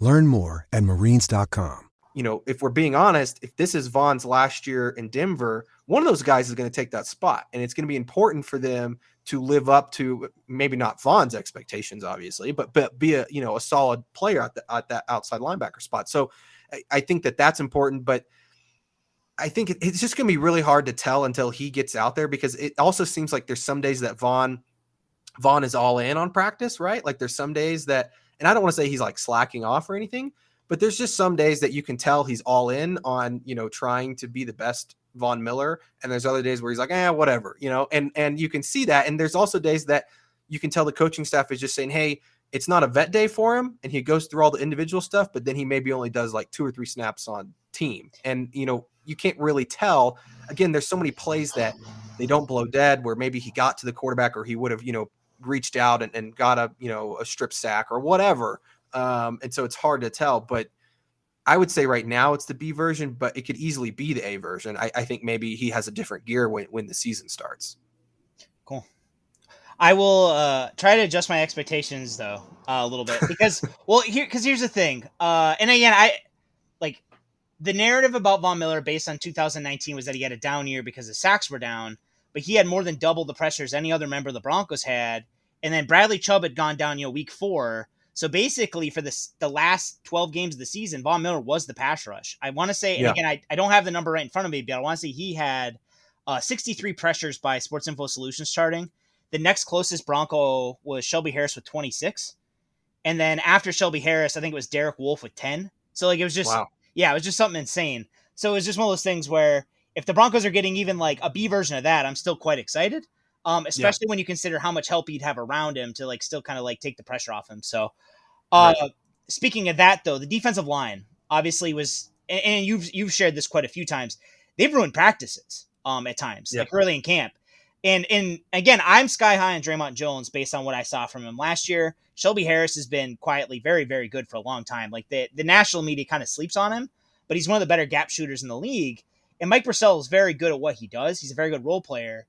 Learn more at marines.com. You know, if we're being honest, if this is Von's last year in Denver, one of those guys is going to take that spot. And it's going to be important for them to live up to maybe not Von's expectations, obviously, but, but be a, you know, a solid player at, the, at that outside linebacker spot. So I, I think that that's important. But I think it's just going to be really hard to tell until he gets out there because it also seems like there's some days that Von Von is all in on practice, right? Like there's some days that, and I don't want to say he's like slacking off or anything, but there's just some days that you can tell he's all in on, you know, trying to be the best Von Miller, and there's other days where he's like, eh, whatever, you know, and and you can see that, and there's also days that you can tell the coaching staff is just saying, hey, it's not a vet day for him, and he goes through all the individual stuff, but then he maybe only does like two or three snaps on team, and you know, you can't really tell. Again, there's so many plays that they don't blow dead where maybe he got to the quarterback or he would have, you know, reached out and, and got a, you know, a strip sack or whatever. Um, and so it's hard to tell, but I would say right now it's the B version, but it could easily be the A version. I, I think maybe he has a different gear when, when the season starts. Cool. I will uh, try to adjust my expectations though uh, a little bit because, well, here because here's the thing, uh, and again, I like the narrative about Von Miller based on 2019 was that he had a down year because the sacks were down, but he had more than double the pressures any other member of the Broncos had. And then Bradley Chubb had gone down, you know, week four. So basically, for the the last 12 games of the season, Von Miller was the pass rush. I want to say, and Yeah. again, I, I don't have the number right in front of me, but I want to say he had uh, 63 pressures by Sports Info Solutions charting. The next closest Bronco was Shelby Harris with 26. And then after Shelby Harris, I think it was Derek Wolfe with 10. So like it was just Wow. yeah, it was just something insane. So it was just one of those things where if the Broncos are getting even like a B version of that, I'm still quite excited. Um, especially when you consider how much help he'd have around him to like still kind of like take the pressure off him. So uh speaking of that though, the defensive line obviously was and, and you've you've shared this quite a few times. They've ruined practices um at times, Yep. like early in camp. And and again, I'm sky high on Dre'Mont Jones based on what I saw from him last year. Shelby Harris has been quietly very, very good for a long time. Like the the national media kind of sleeps on him, but he's one of the better gap shooters in the league. And Mike Purcell is very good at what he does. He's a very good role player.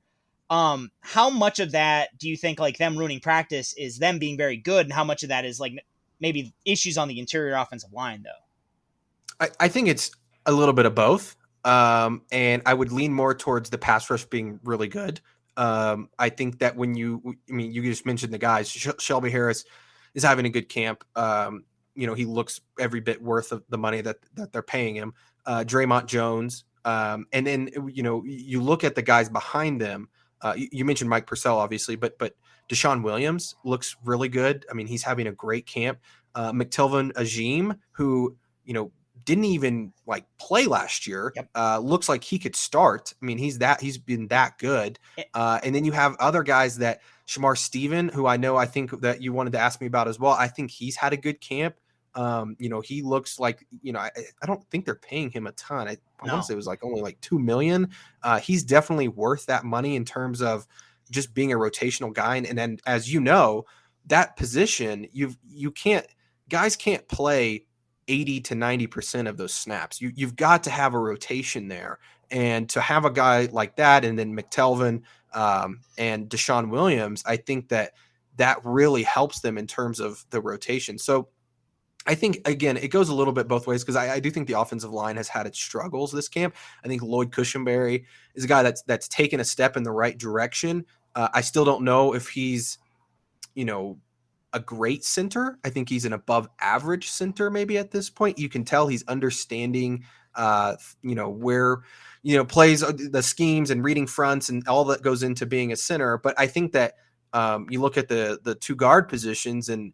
Um, how much of that do you think like them ruining practice is them being very good, and how much of that is like maybe issues on the interior offensive line though? I, I think it's a little bit of both. Um, and I would lean more towards the pass rush being really good. Um, I think that when you, I mean, you just mentioned the guys, Shelby Harris is having a good camp. Um, you know, he looks every bit worth of the money that, that they're paying him. Uh, Dre'Mont Jones. Um, and then, you know, you look at the guys behind them. Uh, you, you mentioned Mike Purcell, obviously, but, but DeShawn Williams looks really good. I mean, he's having a great camp. Uh, McTelvin Agim, who, you know, didn't even like play last year. Yep. Uh, looks like he could start. I mean, he's that he's been that good. Eh. Uh, and then you have other guys that Shamar Stephen, who I know I think that you wanted to ask me about as well. I think he's had a good camp. Um, you know, he looks like you know. I, I don't think they're paying him a ton. I, I No. want to say it was like only like two million. Uh, he's definitely worth that money in terms of just being a rotational guy. And, and then, as you know, that position you've you can't guys can't play 80 to 90% of those snaps. You you've got to have a rotation there. And to have a guy like that and then McTelvin um, and DeShawn Williams, I think that that really helps them in terms of the rotation. So I think again, it goes a little bit both ways because I, I do think the offensive line has had its struggles this camp. I think Lloyd Cushenberry is a guy that's that's taken a step in the right direction. Uh, I still don't know if he's, you know, a great center. I think he's an above average center maybe at this point. You can tell he's understanding uh you know where you know plays uh, the schemes and reading fronts and all that goes into being a center, but I think that um you look at the the two guard positions and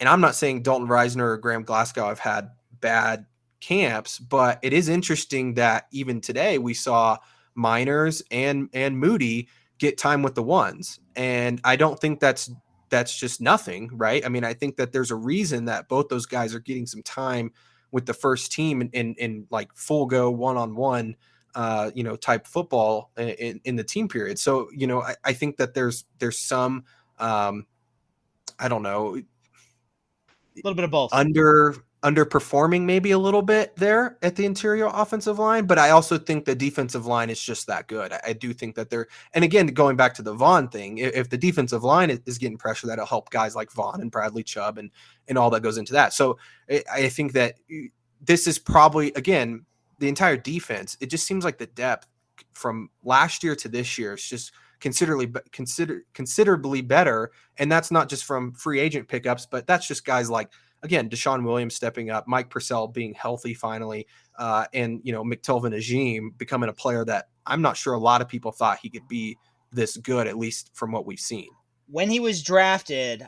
and I'm not saying Dalton Risner or Graham Glasgow have had bad camps, but it is interesting that even today we saw Meinerz and and Muti get time with the ones. And I don't think that's that's just nothing, right? I mean, I think that there's a reason that both those guys are getting some time with the first team in in, in like full go one on one uh, you know, type football in, in the team period. So, you know, I, I think that there's there's some um I don't know, A little bit of both. under underperforming maybe a little bit there at the interior offensive line, but I also think the defensive line is just that good. I, I do think that they're, and again, going back to the Von thing, if, if the defensive line is, is getting pressure, that'll help guys like Von and Bradley Chubb and and all that goes into that. So I, I think that this is probably again the entire defense. It just seems like the depth from last year to this year is just considerably consider considerably better, and that's not just from free agent pickups, but that's just guys like again, DeShawn Williams stepping up, Mike Purcell being healthy finally, uh, and you know McTelvin Agim becoming a player that I'm not sure a lot of people thought he could be this good, at least from what we've seen. when he was drafted,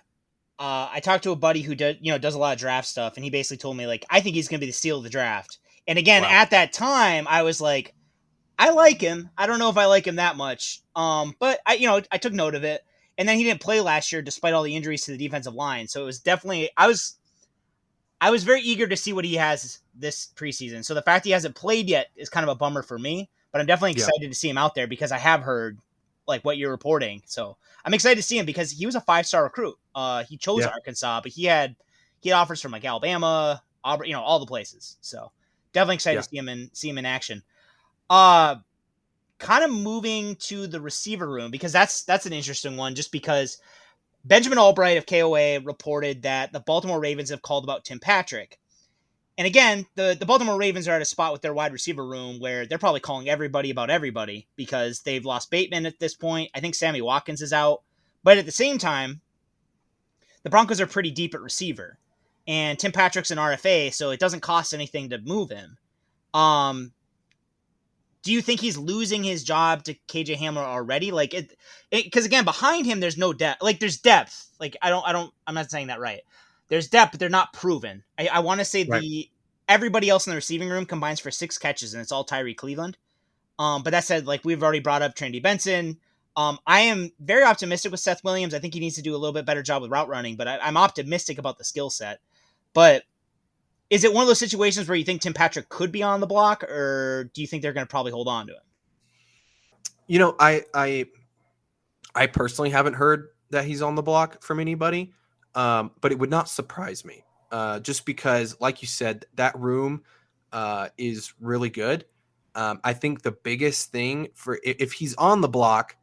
uh, I talked to a buddy who does you know does a lot of draft stuff, and he basically told me like I think he's going to be the steal of the draft. And again, Wow. at that time, I was like, I like him. I don't know if I like him that much, um, but I you know I took note of it. And then he didn't play last year despite all the injuries to the defensive line. So it was definitely I was I was very eager to see what he has this preseason. So the fact he hasn't played yet is kind of a bummer for me, but I'm definitely Yeah. excited to see him out there because I have heard like what you're reporting. So I'm excited to see him because he was a five star recruit. Uh, he chose Yeah. Arkansas, but he had he had offers from like Alabama, Auburn, you know, all the places. So definitely excited Yeah. to see him in see him in action. Uh kind of moving to the receiver room because that's that's an interesting one just because Benjamin Albright of KOA reported that the Baltimore Ravens have called about Tim Patrick. And again, the, the Baltimore Ravens are at a spot with their wide receiver room where they're probably calling everybody about everybody because they've lost Bateman at this point. I think Sammy Watkins is out. But at the same time, the Broncos are pretty deep at receiver. And Tim Patrick's an RFA, so it doesn't cost anything to move him. Um, do you think he's losing his job to KJ Hamler already? Like it, because again, behind him, there's no depth. Like there's depth. Like I don't, I don't, I'm not saying that right. There's depth, but they're not proven. I, I want to say right. the everybody else in the receiving room combines for six catches, and it's all Tyree Cleveland. Um, but that said, like we've already brought up Trinity Benson. Um, I am very optimistic with Seth Williams. I think he needs to do a little bit better job with route running, but I, I'm optimistic about the skill set. But is it one of those situations where you think Tim Patrick could be on the block, or do you think they're going to probably hold on to him? You know, I I I personally haven't heard that he's on the block from anybody, um, but it would not surprise me, uh, just because, like you said, that room uh, is really good. Um, I think the biggest thing for if he's on the block,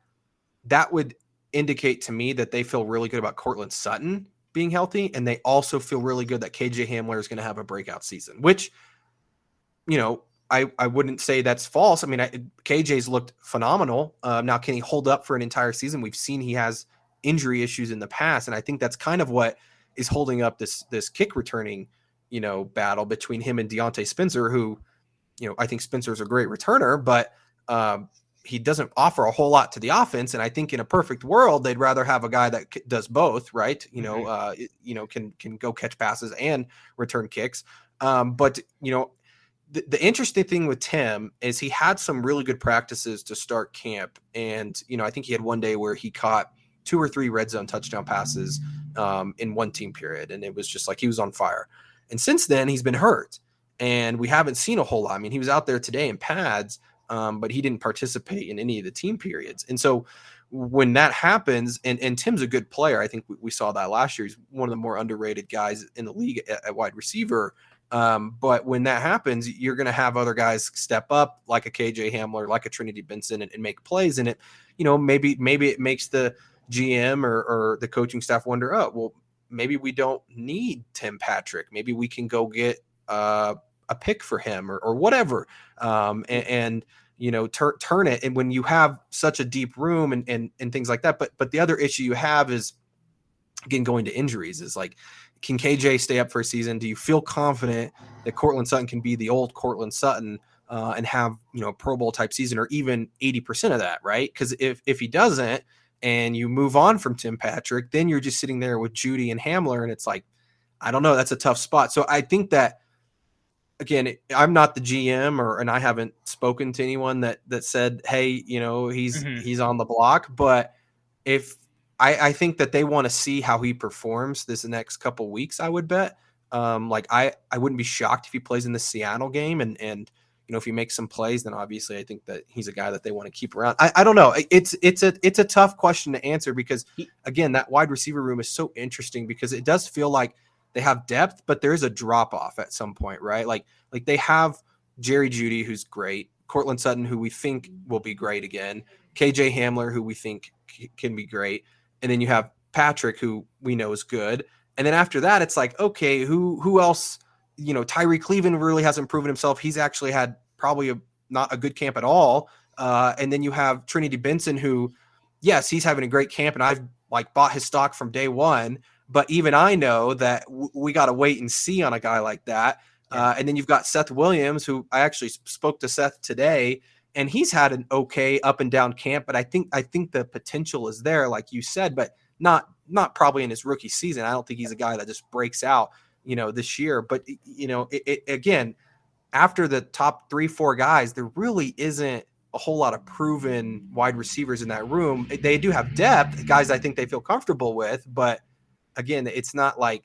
that would indicate to me that they feel really good about Courtland Sutton being healthy, and they also feel really good that KJ Hamler is going to have a breakout season, which, you know, I, I wouldn't say that's false. I mean, I, KJ's looked phenomenal. Uh, now, can he hold up for an entire season? We've seen he has injury issues in the past, and I think that's kind of what is holding up this this kick returning, you know, battle between him and Diontae Spencer, who, you know, I think Spencer's a great returner, but um, he doesn't offer a whole lot to the offense. And I think in a perfect world, they'd rather have a guy that does both, right? You know, mm-hmm. uh, you know, can can go catch passes and return kicks. Um, but you know, the, the interesting thing with Tim is he had some really good practices to start camp, and you know, I think he had one day where he caught two or three red zone touchdown passes um, in one team period, and it was just like he was on fire. And since then, he's been hurt, and we haven't seen a whole lot. I mean, he was out there today in pads, um, but he didn't participate in any of the team periods. And so when that happens, and, and Tim's a good player, I think we, we saw that last year. He's one of the more underrated guys in the league at, at wide receiver. Um, but when that happens, you're going to have other guys step up, like a KJ Hamler, like a Trinity Benson, and, and, make plays. And it, you know, maybe maybe it makes the GM or, or the coaching staff wonder, oh, well, maybe we don't need Tim Patrick. Maybe we can go get uh, a pick for him or, or whatever, um, and, and you know tur- turn it. And when you have such a deep room and, and and things like that, but but the other issue you have is again going to injuries is like can KJ stay up for a season? Do you feel confident that Courtland Sutton can be the old Courtland Sutton uh, and have you know a Pro Bowl type season or even eighty percent of that, right? Because if if he doesn't and you move on from Tim Patrick, then you're just sitting there with Jeudy and Hamler, and it's like I don't know, that's a tough spot. So I think that again, I'm not the GM or and I haven't spoken to anyone that that said, "Hey, you know, he's mm-hmm. he's on the block." But if I, I think that they want to see how he performs this next couple weeks, I would bet. Um, like I I wouldn't be shocked if he plays in the Seattle game and and you know if he makes some plays, then obviously I think that he's a guy that they want to keep around. I, I don't know. It's it's a it's a tough question to answer because again, that wide receiver room is so interesting because it does feel like they have depth, but there is a drop off at some point, right? Like like they have Jerry Jeudy, who's great, Courtland Sutton, who we think will be great again, KJ Hamler, who we think c- can be great, and then you have Patrick, who we know is good, and then after that, it's like okay, who who else? You know, Tyree Cleveland really hasn't proven himself. He's actually had probably a, not a good camp at all. Uh, and then you have Trinity Benson, who, yes, he's having a great camp, and I've like bought his stock from day one. But even I know that w- we got to wait and see on a guy like that. Uh, and then you've got Seth Williams, who I actually spoke to Seth today, and he's had an okay up and down camp. But I think I think the potential is there, like you said, but not not probably in his rookie season. I don't think he's a guy that just breaks out, you know, this year. But you know, it, it, again, after the top three four guys, there really isn't a whole lot of proven wide receivers in that room. They do have depth, guys I think they feel comfortable with, but again, it's not like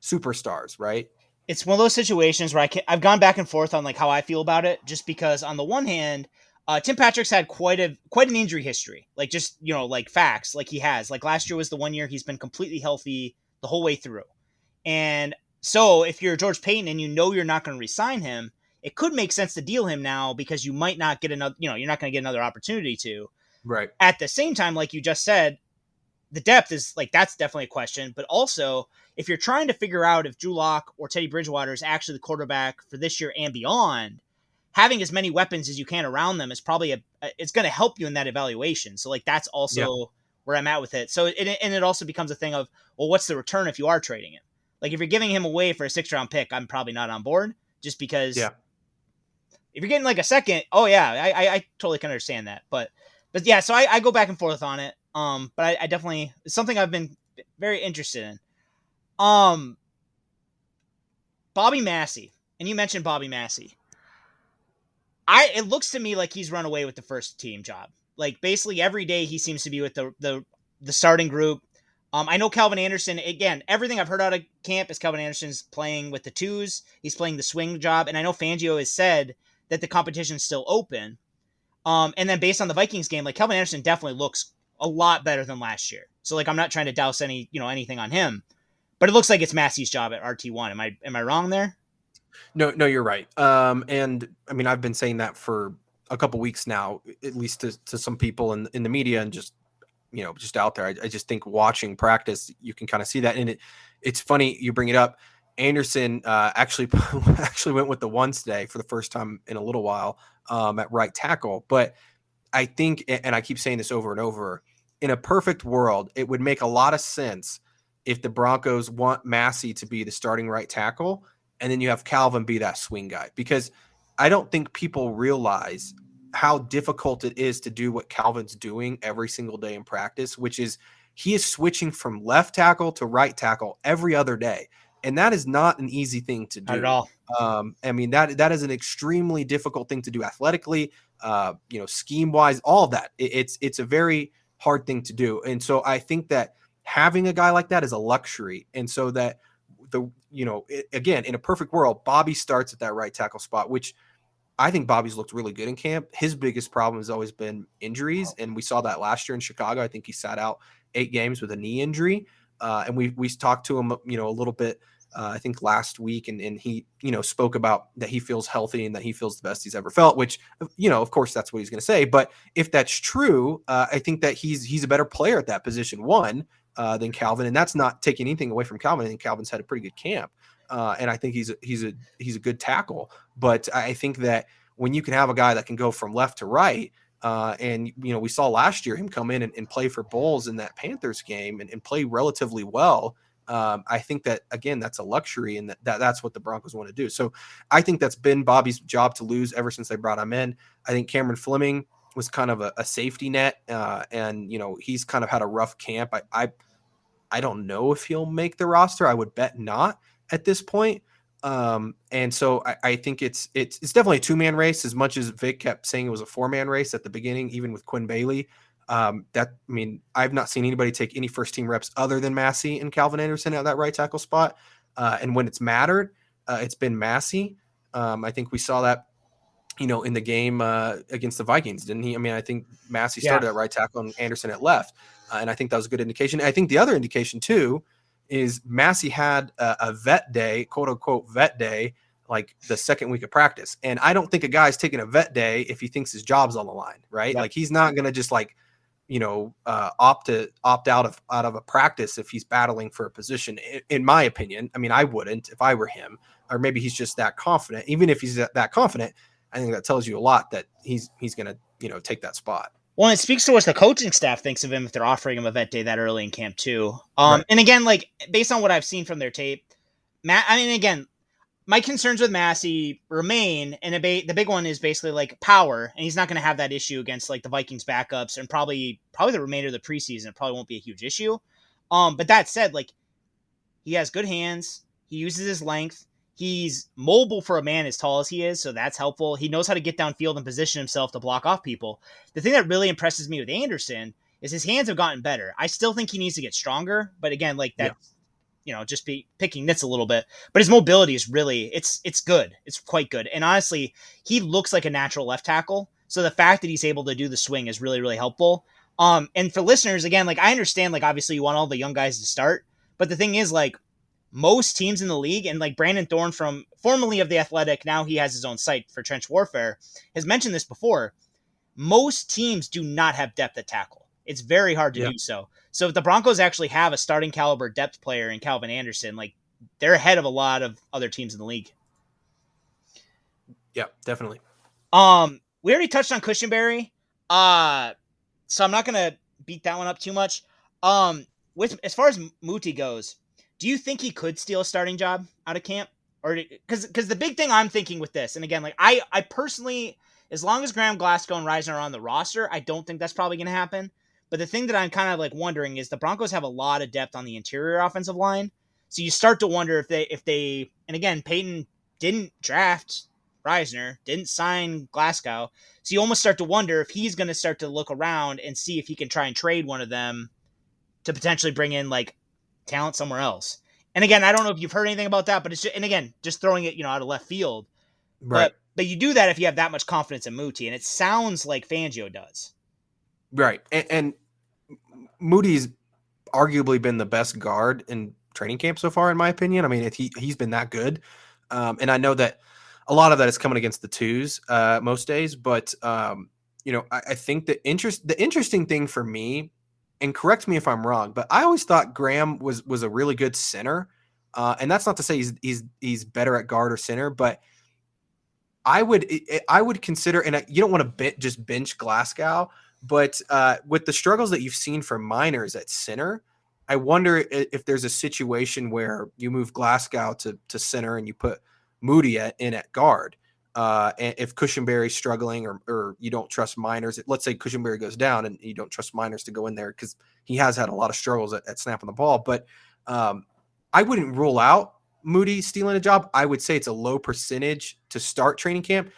superstars, right? It's one of those situations where I can, I've gone back and forth on like how I feel about it, just because on the one hand, uh, Tim Patrick's had quite a quite an injury history, like just you know like facts, like he has. Like last year was the one year he's been completely healthy the whole way through, and so if you're George Paton and you know you're not going to resign him, it could make sense to deal him now because you might not get another, you know, you're not going to get another opportunity to. Right. At the same time, like you just said, the depth is like that's definitely a question. But also, if you're trying to figure out if Drew Lock or Teddy Bridgewater is actually the quarterback for this year and beyond, having as many weapons as you can around them is probably a it's going to help you in that evaluation. So like that's also yeah. where I'm at with it. So it, and it also becomes a thing of well, what's the return if you are trading him? Like if you're giving him away for a six round pick, I'm probably not on board just because. Yeah. If you're getting like a second, oh yeah, I I, I totally can understand that. But but yeah, so I, I go back and forth on it. Um, but I, I definitely it's something I've been very interested in. Um, Bobby Massie, and you mentioned Bobby Massie. I it looks to me like he's run away with the first team job. Like basically every day he seems to be with the the the starting group. Um, I know Calvin Anderson. Again, everything I've heard out of camp is Calvin Anderson's playing with the twos. He's playing the swing job, and I know Fangio has said that the competition's still open. Um, and then based on the Vikings game, like Calvin Anderson definitely looks a lot better than last year. So like I'm not trying to douse any you know anything on him, but it looks like it's Massie's job at RT one. Am I am I wrong there? No, no, you're right. Um, and I mean, I've been saying that for a couple weeks now, at least to, to some people in in the media and just you know just out there. I, I just think watching practice, you can kind of see that, and it it's funny you bring it up. Anderson uh, actually actually went with the ones today for the first time in a little while um, at right tackle, but I think, and I keep saying this over and over, in a perfect world, it would make a lot of sense if the Broncos want Massie to be the starting right tackle and then you have Calvin be that swing guy because I don't think people realize how difficult it is to do what Calvin's doing every single day in practice, which is he is switching from left tackle to right tackle every other day. And that is not an easy thing to do. Not at all. Um, I mean, that that is an extremely difficult thing to do athletically, uh, you know, scheme wise, all that. It, it's it's a very hard thing to do. And so I think that having a guy like that is a luxury. And so that the you know it, again in a perfect world, Bobby starts at that right tackle spot, which I think Bobby's looked really good in camp. His biggest problem has always been injuries, and we saw that last year in Chicago. I think he sat out eight games with a knee injury, uh, and we we talked to him, you know, a little bit. Uh, I think last week, and, and he, you know, spoke about that he feels healthy and that he feels the best he's ever felt. Which, you know, of course, that's what he's going to say. But if that's true, uh, I think that he's he's a better player at that position. One, uh, than Calvin, and that's not taking anything away from Calvin. I think Calvin's had a pretty good camp, uh, and I think he's a, he's a he's a good tackle. But I think that when you can have a guy that can go from left to right, uh, and you know we saw last year him come in and, and play for Bolles in that Panthers game and, and play relatively well. Um, I think that again, that's a luxury, and that, that that's what the Broncos want to do. So I think that's been Bobby's job to lose ever since they brought him in. I think Cameron Fleming was kind of a, a safety net, uh, and you know he's kind of had a rough camp. I, I I don't know if he'll make the roster. I would bet not at this point. Um, and so I, I, think it's it's it's definitely a two man race. As much as Vic kept saying it was a four man race at the beginning, even with Quinn Bailey. Um, that I mean, I've not seen anybody take any first team reps other than Massie and Calvin Anderson at that right tackle spot. Uh, and when it's mattered, uh, it's been Massie. Um, I think we saw that you know, in the game uh, against the Vikings, didn't he? I mean, I think Massie started yeah. at right tackle and Anderson at left, uh, and I think that was a good indication. I think the other indication too is Massey had a, a, vet day, quote unquote vet day, like the second week of practice, and I don't think a guy's taking a vet day if he thinks his job's on the line, right? Like he's not going to just like you know uh, opt to opt out of out of a practice if he's battling for a position. In, in my opinion, I mean, I wouldn't if I were him, or maybe he's just that confident. Even if he's that confident I think that tells you a lot that he's he's going to you know take that spot. Well, it speaks to what the coaching staff thinks of him if they're offering him a vet day that early in camp too. Um, right. and again, like based on what I've seen from their tape, Matt. I mean, again, my concerns with Massie remain, and the, ba- the big one is basically like power, and he's not going to have that issue against like the Vikings backups, and probably probably the remainder of the preseason. It probably won't be a huge issue. Um, but that said, like he has good hands, he uses his length, He's mobile for a man as tall as he is, so that's helpful. He knows how to get downfield and position himself to block off people. The thing that really impresses me with Anderson is his hands have gotten better. I still think he needs to get stronger, but again, like that, yeah. You know, just be picking nits a little bit. But his mobility is really it's it's good. It's quite good. And honestly, he looks like a natural left tackle. So the fact that he's able to do the swing is really really helpful. Um, and for listeners, again, like I understand, like obviously you want all the young guys to start, but the thing is, like most teams in the league, and like Brandon Thorn from formerly of the Athletic, now he has his own site for trench warfare, has mentioned this before. Most teams do not have depth at tackle. It's very hard to Yeah. do so. So if the Broncos actually have a starting caliber depth player in Calvin Anderson, like they're ahead of a lot of other teams in the league. Yeah, definitely. Um, we already touched on Cushenberry, uh, so I'm not gonna beat that one up too much. Um, with as far as Muti goes, do you think he could steal a starting job out of camp, or because because the big thing I'm thinking with this, and again, like I I personally, as long as Graham Glasgow and Risner are on the roster, I don't think that's probably gonna happen. But the thing that I'm kind of like wondering is the Broncos have a lot of depth on the interior offensive line, so you start to wonder if they if they and again Paton didn't draft Risner, didn't sign Glasgow. So you almost start to wonder if he's going to start to look around and see if he can try and trade one of them to potentially bring in like talent somewhere else. And again, I don't know if you've heard anything about that, but it's just, and again, just throwing it, you know, out of left field. Right. But but you do that if you have that much confidence in Muti, and it sounds like Fangio does. Right. And, and Muti's arguably been the best guard in training camp so far, in my opinion. I mean, he he's been that good, um, and I know that a lot of that is coming against the twos uh, most days. But um, you know, I, I think the interest the interesting thing for me, and correct me if I'm wrong, but I always thought Graham was was a really good center, uh, and that's not to say he's he's he's better at guard or center, but I would I would consider, and you don't want to just bench Glasgow, but uh, with the struggles that you've seen from Meinerz at center, I wonder if there's a situation where you move Glasgow to to center and you put Muti in at guard. Uh, and if Cushenberry's struggling, or or you don't trust Meinerz, let's say Cushenberry goes down and you don't trust Meinerz to go in there because he has had a lot of struggles at, at snapping the ball. But um, I wouldn't rule out Muti stealing a job. I would say it's a low percentage to start training camp.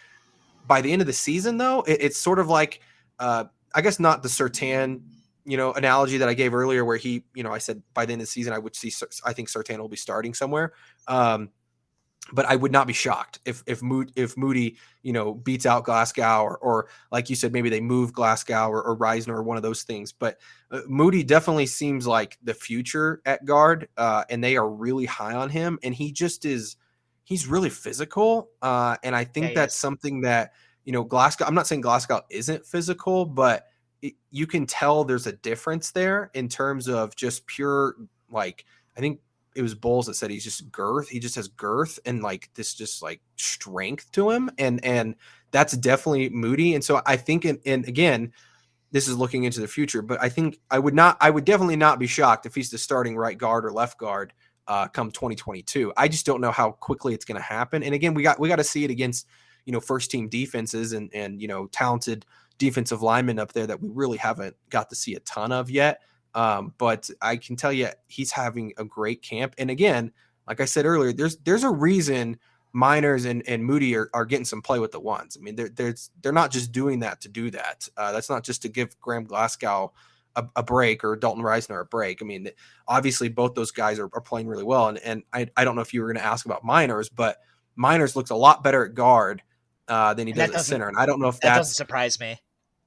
By the end of the season, though, it, it's sort of like, uh, I guess not the Surtain, you know, analogy that I gave earlier, where he, you know, I said by the end of the season, I would see, I think Surtain will be starting somewhere. Um, but I would not be shocked if if Muti, if Muti, you know, beats out Glasgow or, or like you said, maybe they move Glasgow or, or Risner or one of those things. But uh, Muti definitely seems like the future at guard, uh, and they are really high on him. And he just is, he's really physical, uh, and I think Yeah, that's is. something that you know Glasgow. I'm not saying Glasgow isn't physical, but it, you can tell there's a difference there in terms of just pure like I think it was Bolles that said he's just girth. He just has girth and like this just like strength to him. And and that's definitely Muti. And so I think and, and again, this is looking into the future, but I think I would not I would definitely not be shocked if he's the starting right guard or left guard uh come 2022. I just don't know how quickly it's gonna happen. And again, we got we got to see it against you know first team defenses and and you know talented defensive linemen up there that we really haven't got to see a ton of yet. Um, but I can tell you he's having a great camp. And again, like I said earlier, there's there's a reason Meinerz and, and Muti are, are getting some play with the ones. I mean, they're they're they're not just doing that to do that. Uh, that's not just to give Graham Glasgow a, a break or Dalton Risner a break. I mean, obviously both those guys are, are playing really well. And and I, I don't know if you were going to ask about Meinerz, but Meinerz looks a lot better at guard uh, than he does at center. And I don't know if That doesn't surprise me.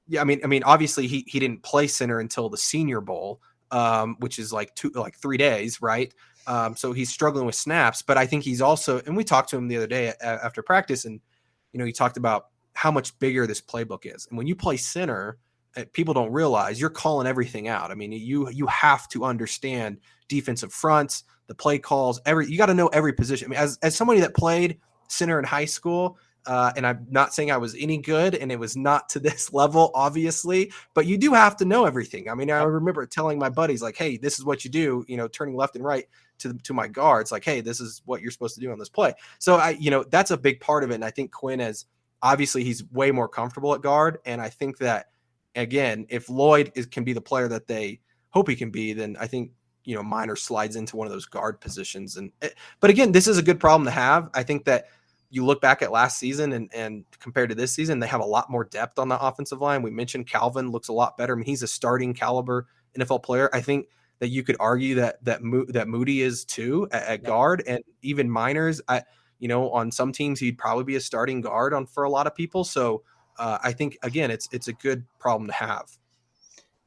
yeah, I mean, I mean, obviously he he didn't play center until the Senior Bowl, um, which is like two like three days, right? Um, so he's struggling with snaps, but I think he's also, and we talked to him the other day after practice, and you know, he talked about how much bigger this playbook is, and when you play center, uh, people don't realize you're calling everything out. I mean, you you have to understand defensive fronts, the play calls, every you got to know every position. I mean, as as somebody that played center in high school, uh, and I'm not saying I was any good, and it was not to this level, obviously, but you do have to know everything. I mean, I remember telling my buddies, like, hey, this is what you do, you know, turning left and right to, to my guards, like, hey, this is what you're supposed to do on this play. So, I, you know, that's a big part of it. And I think Quinn has obviously he's way more comfortable at guard. And I think that, again, if Lloyd is, can be the player that they hope he can be, then I think you know Minor slides into one of those guard positions. And eh, but again, this is a good problem to have. I think that you look back at last season and and compared to this season, they have a lot more depth on the offensive line. We mentioned Calvin looks a lot better. I mean, he's a starting caliber NFL player. I think that you could argue that that Mo- that Muti is too at, at guard and even Meinerz. I you know on some teams he'd probably be a starting guard on for a lot of people. So uh, I think again it's it's a good problem to have.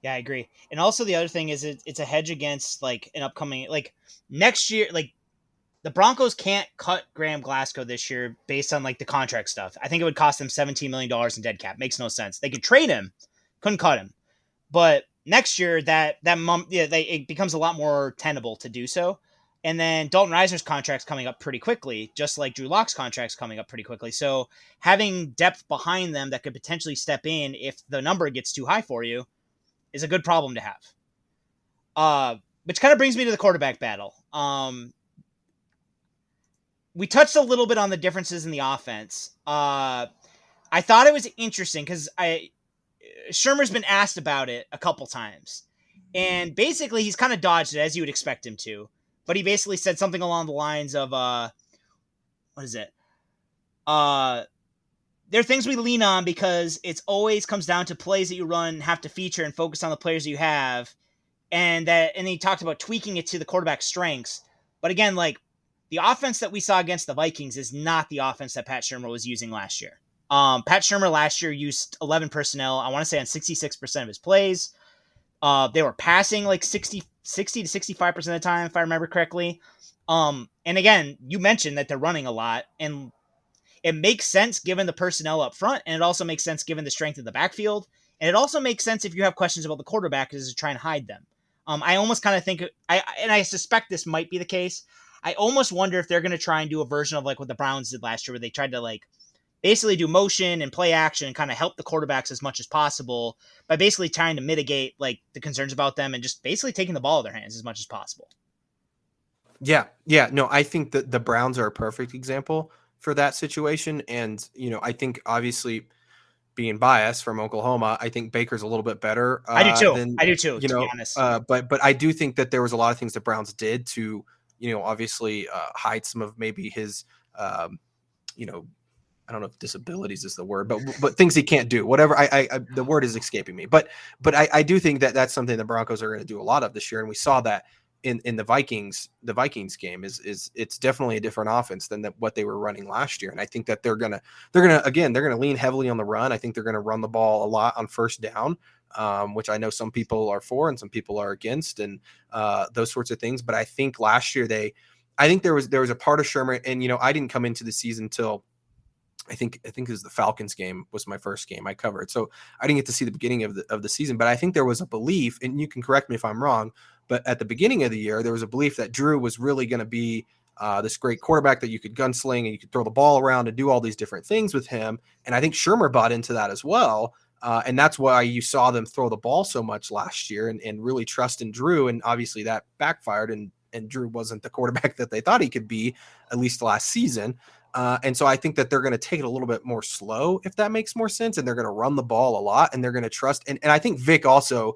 Yeah, I agree. And also the other thing is it, it's a hedge against like an upcoming like next year like the Broncos can't cut Graham Glasgow this year based on like the contract stuff. I think it would cost them 17 million dollars in dead cap. Makes no sense. They could trade him, couldn't cut him. But next year that that mum yeah they, it becomes a lot more tenable to do so. And then Dalton Risner's contract's coming up pretty quickly, just like Drew Lock's contract's coming up pretty quickly. So having depth behind them that could potentially step in if the number gets too high for you is a good problem to have. Uh, which kind of brings me to the quarterback battle. Um, we touched a little bit on the differences in the offense. Uh, I thought it was interesting because I Shurmur's been asked about it a couple times, and basically he's kind of dodged it as you would expect him to. But he basically said something along the lines of, uh, "What is it? Uh, there are things we lean on because it's always comes down to plays that you run have to feature and focus on the players you have, and that." And he talked about tweaking it to the quarterback strengths. But again, like the offense that we saw against the Vikings is not the offense that Pat Shurmur was using last year. Um, Pat Shurmur last year used 11 personnel, I want to say on 66% of his plays. Uh, they were passing like 60, 60 to 65% of the time, if I remember correctly. Um, and again, you mentioned that they're running a lot, and it makes sense given the personnel up front, and it also makes sense given the strength of the backfield. And it also makes sense if you have questions about the quarterback is to try and hide them. Um, I almost kind of think I and I suspect this might be the case. I almost wonder if they're going to try and do a version of like what the Browns did last year, where they tried to like basically do motion and play action and kind of help the quarterbacks as much as possible by basically trying to mitigate like the concerns about them and just basically taking the ball of their hands as much as possible. Yeah, yeah, no, I think that the Browns are a perfect example for that situation, and you know, I think obviously being biased from Oklahoma, I think Baker's a little bit better. Uh, I do too. Than, I do too. You know, uh, but but I do think that there was a lot of things that Browns did to you know obviously uh, hide some of maybe his um, you know I don't know if disabilities is the word, but but things he can't do. Whatever. I, I, I the word is escaping me. But but I, I do think that that's something the Broncos are going to do a lot of this year, and we saw that in in the Vikings the Vikings game is is it's definitely a different offense than the, what they were running last year, and I think that they're gonna they're gonna again they're gonna lean heavily on the run. I think they're gonna run the ball a lot on first down. Um, which I know some people are for and some people are against, and uh, those sorts of things. But I think last year they, I think there was there was a part of Shurmur, and you know I didn't come into the season till I think I think it was the Falcons game was my first game I covered. So I didn't get to see the beginning of the of the season, but I think there was a belief, and you can correct me if I'm wrong, but at the beginning of the year, there was a belief that Drew was really going to be uh, this great quarterback that you could gunsling and you could throw the ball around and do all these different things with him. And I think Shurmur bought into that as well. Uh, and that's why you saw them throw the ball so much last year and, and really trust in Drew. And obviously that backfired and and Drew wasn't the quarterback that they thought he could be, at least last season. Uh, and so I think that they're going to take it a little bit more slow, if that makes more sense. And they're going to run the ball a lot and they're going to trust. And, and I think Vic also,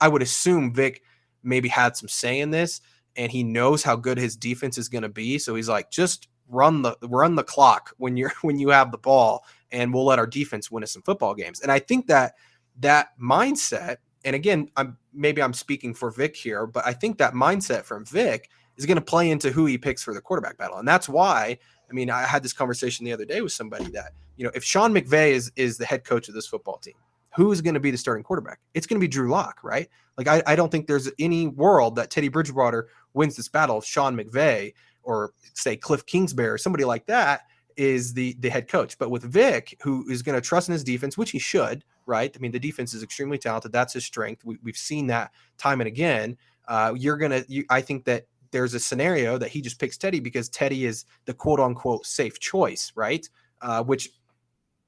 I would assume Vic maybe had some say in this and he knows how good his defense is going to be. So he's like, just run the run the clock when you're when you have the ball and we'll let our defense win us some football games. And I think that that mindset, and again, I'm maybe I'm speaking for Vic here, but I think that mindset from Vic is going to play into who he picks for the quarterback battle. And that's why I mean, I had this conversation the other day with somebody that, you know, if Sean McVay is is the head coach of this football team, who is going to be the starting quarterback? It's going to be Drew Lock, right? Like, I, I don't think there's any world that Teddy Bridgewater wins this battle if Sean McVay or say Cliff Kingsbury or somebody like that is the the head coach. But with Vic, who is going to trust in his defense, which he should, right? I mean, the defense is extremely talented. That's his strength. We, have seen that time and again. Uh, you're gonna. You, I think that there's a scenario that he just picks Teddy because Teddy is the quote unquote safe choice, right? Uh, which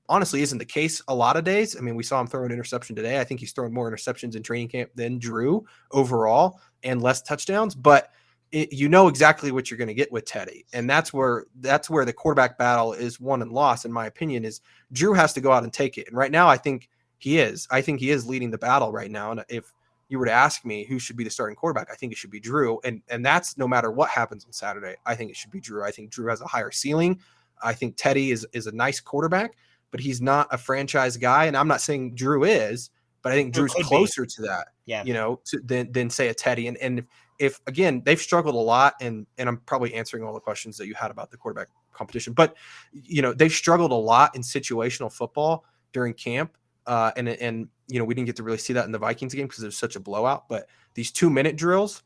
honestly isn't the case a lot of days. I mean, we saw him throw an interception today. I think he's thrown more interceptions in training camp than Drew overall and less touchdowns, but it, you know exactly what you're going to get with Teddy. And that's where that's where the quarterback battle is won and lost in my opinion is Drew has to go out and take it. And right now I think he is. I think he is leading the battle right now and if you were to ask me who should be the starting quarterback, I think it should be Drew. And and that's no matter what happens on Saturday. I think it should be Drew. I think Drew has a higher ceiling. I think Teddy is is a nice quarterback, but he's not a franchise guy. And I'm not saying Drew is, but I think Drew's closer be. to that. Yeah. You know, to, than than say a Teddy. And and if, again they've struggled a lot, and and I'm probably answering all the questions that you had about the quarterback competition, but you know they've struggled a lot in situational football during camp uh, and and you know we didn't get to really see that in the Vikings game because it was such a blowout. But these two minute drills,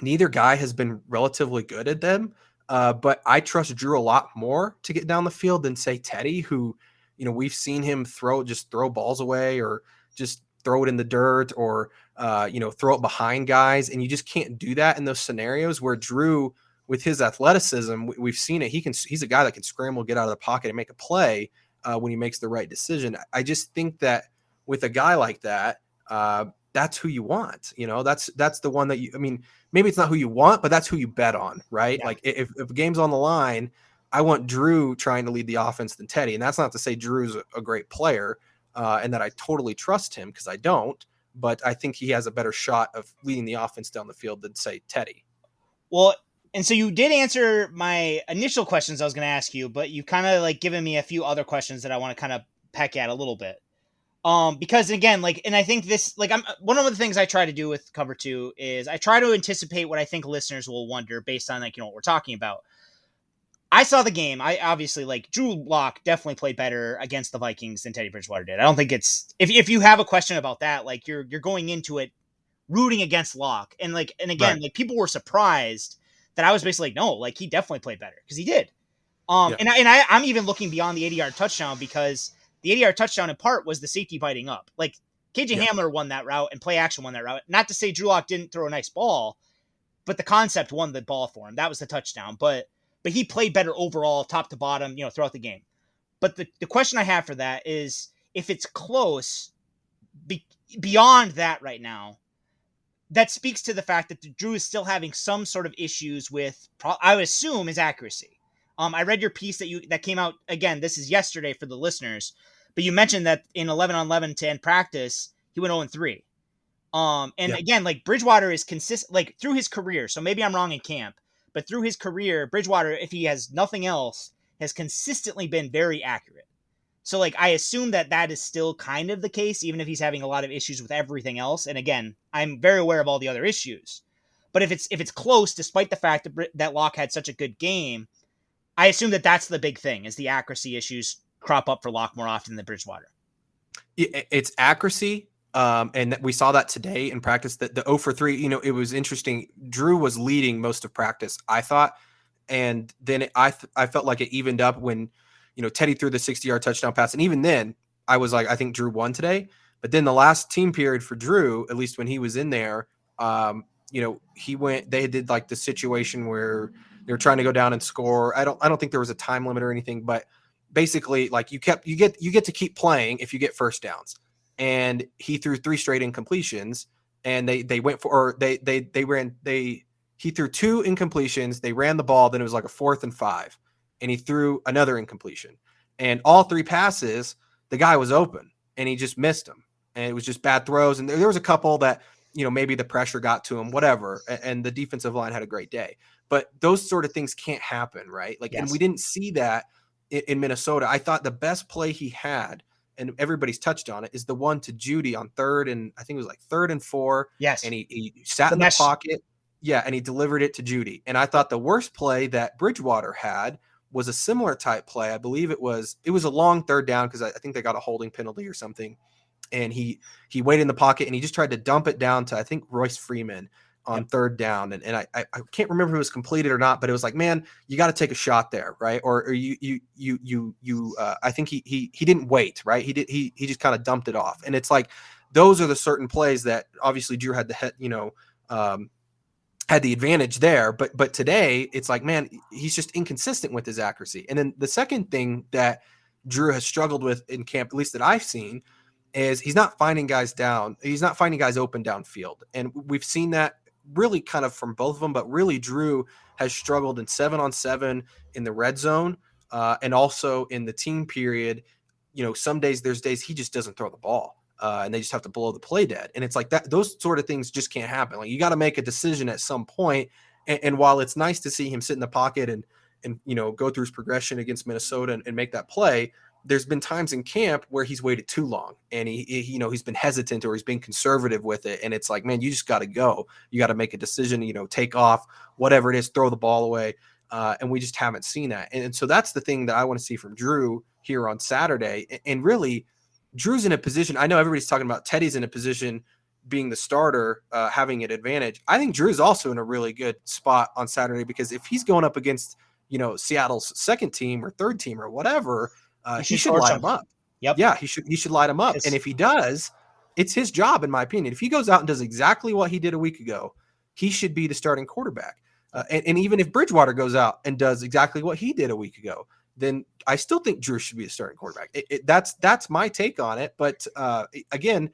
neither guy has been relatively good at them. Uh, but I trust Drew a lot more to get down the field than say Teddy, who you know we've seen him throw just throw balls away or just throw it in the dirt or uh, you know throw it behind guys, and you just can't do that in those scenarios where Drew, with his athleticism, we've seen it. He can he's a guy that can scramble, get out of the pocket, and make a play uh, when he makes the right decision. I just think that with a guy like that, uh, that's who you want. You know, that's that's the one that you. I mean, maybe it's not who you want, but that's who you bet on, right? Yeah. Like if if a game's on the line, I want Drew trying to lead the offense than Teddy, and that's not to say Drew's a, a great player uh, and that I totally trust him because I don't. But I think he has a better shot of leading the offense down the field than say Teddy. Well, and so you did answer my initial questions I was going to ask you, but you kind of like given me a few other questions that I want to kind of peck at a little bit. Um, because again, like, and I think this, like, I'm one of the things I try to do with cover two is I try to anticipate what I think listeners will wonder based on like you know what we're talking about. I saw the game. I obviously like Drew Lock definitely played better against the Vikings than Teddy Bridgewater did. I don't think it's if if you have a question about that, like you're you're going into it rooting against Lock, and like and again, right. like people were surprised that I was basically like, no, like he definitely played better because he did. Um, yeah. and I, and I I'm even looking beyond the 80 yard touchdown because the 80 yard touchdown in part was the safety biting up. Like KJ yeah. Hamler won that route and play action won that route. Not to say Drew Lock didn't throw a nice ball, but the concept won the ball for him. That was the touchdown, but but he played better overall, top to bottom, you know, throughout the game. But the, the question I have for that is if it's close, be, beyond that right now, that speaks to the fact that Drew is still having some sort of issues with, I would assume, his accuracy. Um, I read your piece that you that came out again. This is yesterday for the listeners, but you mentioned that in 11 on 11 to end practice, he went 0 and 3. Um, and yeah. again, like Bridgewater is consistent, like through his career. So maybe I'm wrong in camp, but through his career, Bridgewater, if he has nothing else, has consistently been very accurate. So like I assume that that is still kind of the case, even if he's having a lot of issues with everything else. And again, I'm very aware of all the other issues. But if it's if it's close, despite the fact that that Lock had such a good game, I assume that that's the big thing is the accuracy issues crop up for Lock more often than Bridgewater. It's accuracy, um, and we saw that today in practice that the 0 for 3, you know, it was interesting. Drew was leading most of practice, I thought. And then it, I, th- I felt like it evened up when, you know, Teddy threw the 60 yard touchdown pass. And even then, I was like, I think Drew won today. But then the last team period for Drew, at least when he was in there, um, you know, he went, they did like the situation where they were trying to go down and score. I don't, I don't think there was a time limit or anything, but basically, like you kept, you get, you get to keep playing if you get first downs and he threw three straight incompletions and they they went for or they they they ran they he threw two incompletions they ran the ball then it was like a fourth and five and he threw another incompletion. And all three passes the guy was open and he just missed them and it was just bad throws and there, there was a couple that you know maybe the pressure got to him whatever and, and the defensive line had a great day. But those sort of things can't happen right? Like yes. and we didn't see that in, in minnesota. I thought the best play he had and everybody's touched on it, is the one to Jeudy on third and I think it was like third and four. Yes. And he, he sat the in the pocket. Yeah. And he delivered it to Jeudy. And I thought the worst play that Bridgewater had was a similar type play. I believe it was it was a long third down because I, I think they got a holding penalty or something. And he he waited in the pocket and he just tried to dump it down to I think Royce Freeman on yep. third down. And, and I, I can't remember if it was completed or not, but it was like, man, you got to take a shot there, right? Or, or you you you you you uh, I think he he he didn't wait, right? He did he he just kind of dumped it off. And it's like those are the certain plays that obviously Drew had the head, you know, um, had the advantage there. But but today it's like, man, he's just inconsistent with his accuracy. And then the second thing that Drew has struggled with in camp, at least that I've seen, is he's not finding guys down. He's not finding guys open downfield. And we've seen that really kind of from both of them, but really Drew has struggled in seven on seven in the red zone uh, and also in the team period. You know, some days there's days he just doesn't throw the ball. Uh, and they just have to blow the play dead. And it's like that; those sort of things just can't happen. Like you got to make a decision at some point. And, and, while it's nice to see him sit in the pocket and and you know go through his progression against Minnesota and, and make that play, there's been times in camp where he's waited too long and he, he, you know he's been hesitant or he's been conservative with it. And it's like man you just got to go. You got to make a decision you know take off whatever it is throw the ball away. Uh, and we just haven't seen that. And, and so that's the thing that i want to see from drew here on saturday. And, and really drew's in a position i know everybody's talking about teddy's in a position being the starter uh, having an advantage. I think drew's also in a really good spot on saturday because if he's going up against you know seattle's second team or third team or whatever uh, he, should light him up. Yep. Yeah, he should he should light him up. Yes. And if he does, it's his job, in my opinion. If he goes out and does exactly what he did a week ago, he should be the starting quarterback. Uh, and, and even if Bridgewater goes out and does exactly what he did a week ago, then I still think Drew should be a starting quarterback. It, it, that's that's my take on it. But uh, again,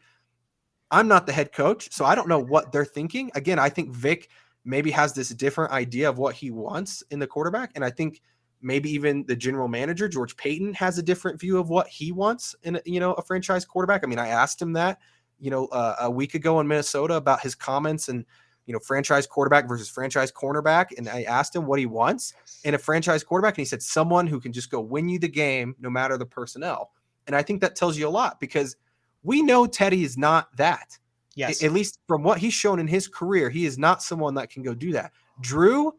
I'm not the head coach, so I don't know what they're thinking. Again, I think Vic maybe has this different idea of what he wants in the quarterback, and I think maybe even the general manager George Paton has a different view of what he wants in a, you know a franchise quarterback. I mean, I asked him that you know uh, a week ago in Minnesota about his comments and you know, franchise quarterback versus franchise cornerback. And I asked him what he wants in a franchise quarterback. And he said, someone who can just go win you the game no matter the personnel. And I think that tells you a lot because we know Teddy is not that. Yes. At least from what he's shown in his career, he is not someone that can go do that. Drew,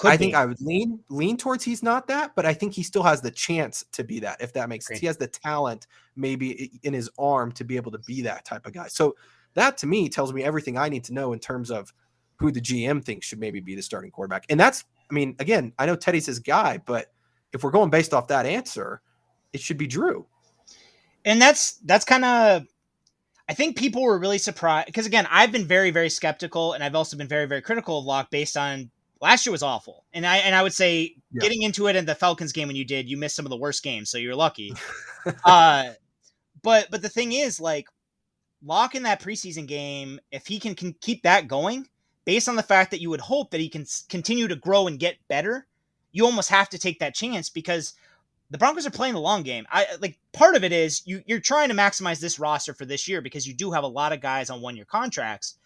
Could I think. I would lean lean towards he's not that, but I think he still has the chance to be that, if that makes sense. He has the talent maybe in his arm to be able to be that type of guy. So that to me tells me everything I need to know in terms of who the GM thinks should maybe be the starting quarterback. And that's, I mean, again, I know Teddy's his guy, but if we're going based off that answer, it should be Drew. and that's that's kind of I think people were really surprised because again, I've been very very skeptical and I've also been very very critical of Lock based on last year was awful. And I and I would say Yeah. getting into it in the Falcons game when you did, you missed some of the worst games, so you're lucky. uh but but the thing is like Lock in that preseason game, if he can, can keep that going, based on the fact that you would hope that he can continue to grow and get better, you almost have to take that chance because the Broncos are playing the long game. I like part of it is you you're trying to maximize this roster for this year because you do have a lot of guys on one year contracts,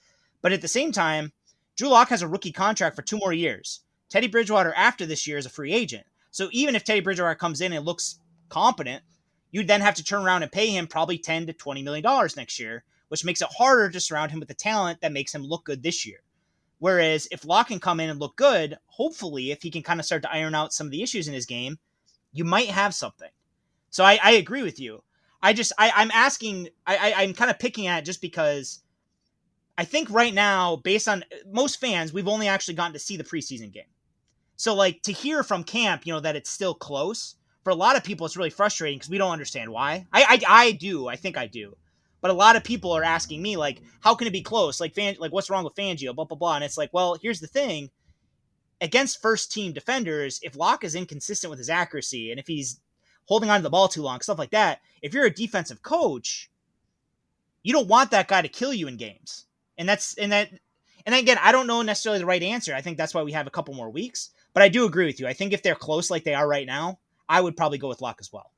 but at the same time, Drew Lock has a rookie contract for two more years. Teddy Bridgewater after this year is a free agent. So even if Teddy Bridgewater comes in and looks competent, you'd then have to turn around and pay him probably 10 to 20 million dollars next year, which makes it harder to surround him with the talent that makes him look good this year. Whereas if Lock can come in and look good, hopefully if he can kind of start to iron out some of the issues in his game, you might have something. So I, I agree with you. I just I, I'm asking I, I I'm kind of picking at it just because I think right now, based on most fans, we've only actually gotten to see the preseason game. So like to hear from camp, you know, that it's still close, for a lot of people it's really frustrating because we don't understand why. I, I I do, I think I do. But a lot of people are asking me like, how can it be close? Like fan like what's wrong with Fangio? Blah blah blah. And it's like, well, here's the thing. Against first team defenders, if Lock is inconsistent with his accuracy and if he's holding on to the ball too long, stuff like that, if you're a defensive coach, you don't want that guy to kill you in games. And that's and that and again, I don't know necessarily the right answer. I think that's why we have a couple more weeks. But I do agree with you. I think if they're close like they are right now, I would probably go with Lock as well.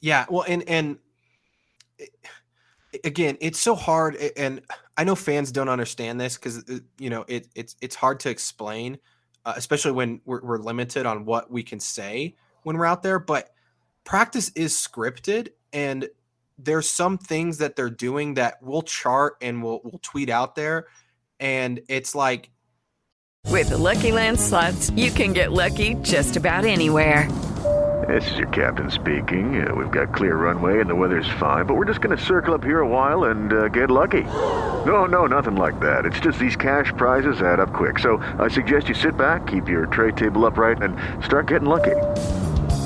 Yeah, well, and and again, it's so hard, and I know fans don't understand this because you know it, it's it's hard to explain, uh, especially when we're, we're limited on what we can say when we're out there. But practice is scripted, and there's some things that they're doing that we'll chart and we'll we'll tweet out there, and it's like With the Lucky Land slots, you can get lucky just about anywhere. This is your captain speaking. Uh, we've got clear runway and the weather's fine, but we're just going to circle up here a while and uh, get lucky. No, no, nothing like that. It's just these cash prizes add up quick. So I suggest you sit back, keep your tray table upright, and start getting lucky.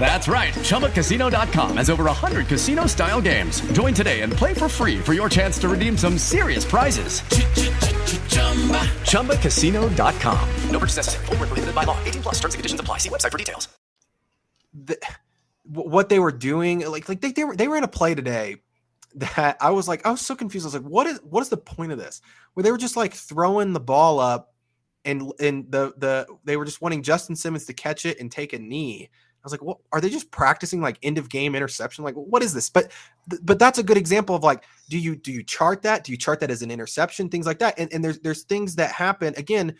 That's right. ChumbaCasino.com has over 100 casino style games. Join today and play for free for your chance to redeem some serious prizes. ChumbaCasino.com. No purchase necessary. Where prohibited by law. 18 plus terms and conditions apply. See website for details. the, what they were doing like like they, they were they ran a play today that I was like I was so confused I was like what is what is the point of this where they were just like throwing the ball up and and the the they were just wanting Justin Simmons to catch it and take a knee I was like what are they just practicing like end of game interception? Like what is this? But but that's a good example of like do you do you chart that? Do you chart that as an interception? Things like that. And, and there's there's things that happen. Again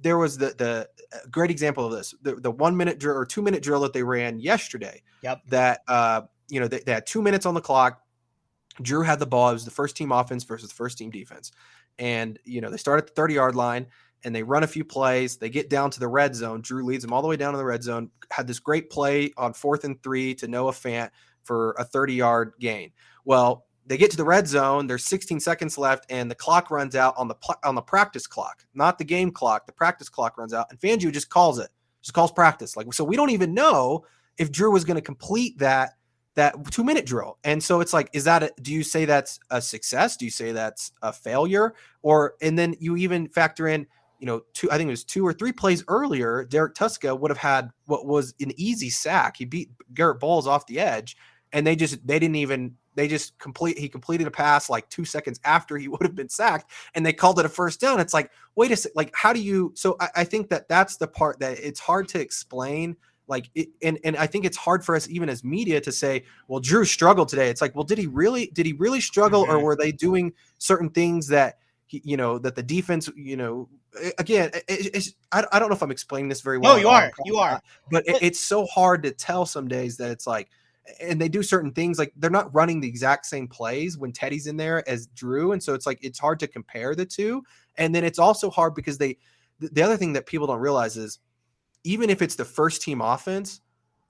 there was the the great example of this. The, the one minute drill or two minute drill that they ran yesterday Yep. that uh you know they, they had two minutes on the clock. Drew had the ball. It was the first team offense versus the first team defense. And you know they start at the 30 yard line and they run a few plays. They get down to the red zone. Drew leads them all the way down to the red zone. Had this great play on fourth and three to Noah Fant for a 30 yard gain. Well, they get to the red zone. There's 16 seconds left, and the clock runs out on the pl- on the practice clock, not the game clock. The practice clock runs out, and Fangio just calls it, just calls practice. Like so, we don't even know if Drew was going to complete that that two minute drill. And so it's like, is that a, do you say that's a success? Do you say that's a failure? Or and then you even factor in, you know, two I think it was two or three plays earlier, Derrek Tuszka would have had what was an easy sack. He beat Garett Bolles off the edge, and they just they didn't even they just complete he completed a pass like two seconds after he would have been sacked and they called it a first down it's like wait a second like how do you so I, I, think that that's the part that it's hard to explain like it, and and i think it's hard for us even as media to say well drew struggled today it's like well did he really did he really struggle mm-hmm. or were they doing certain things that he, you know that the defense you know again it, it's I, I don't know if i'm explaining this very well no you are you are but it, it's so hard to tell some days that it's like and they do certain things like they're not running the exact same plays when Teddy's in there as Drew, and so it's like it's hard to compare the two. And then it's also hard because they the other thing that people don't realize is even if it's the first team offense,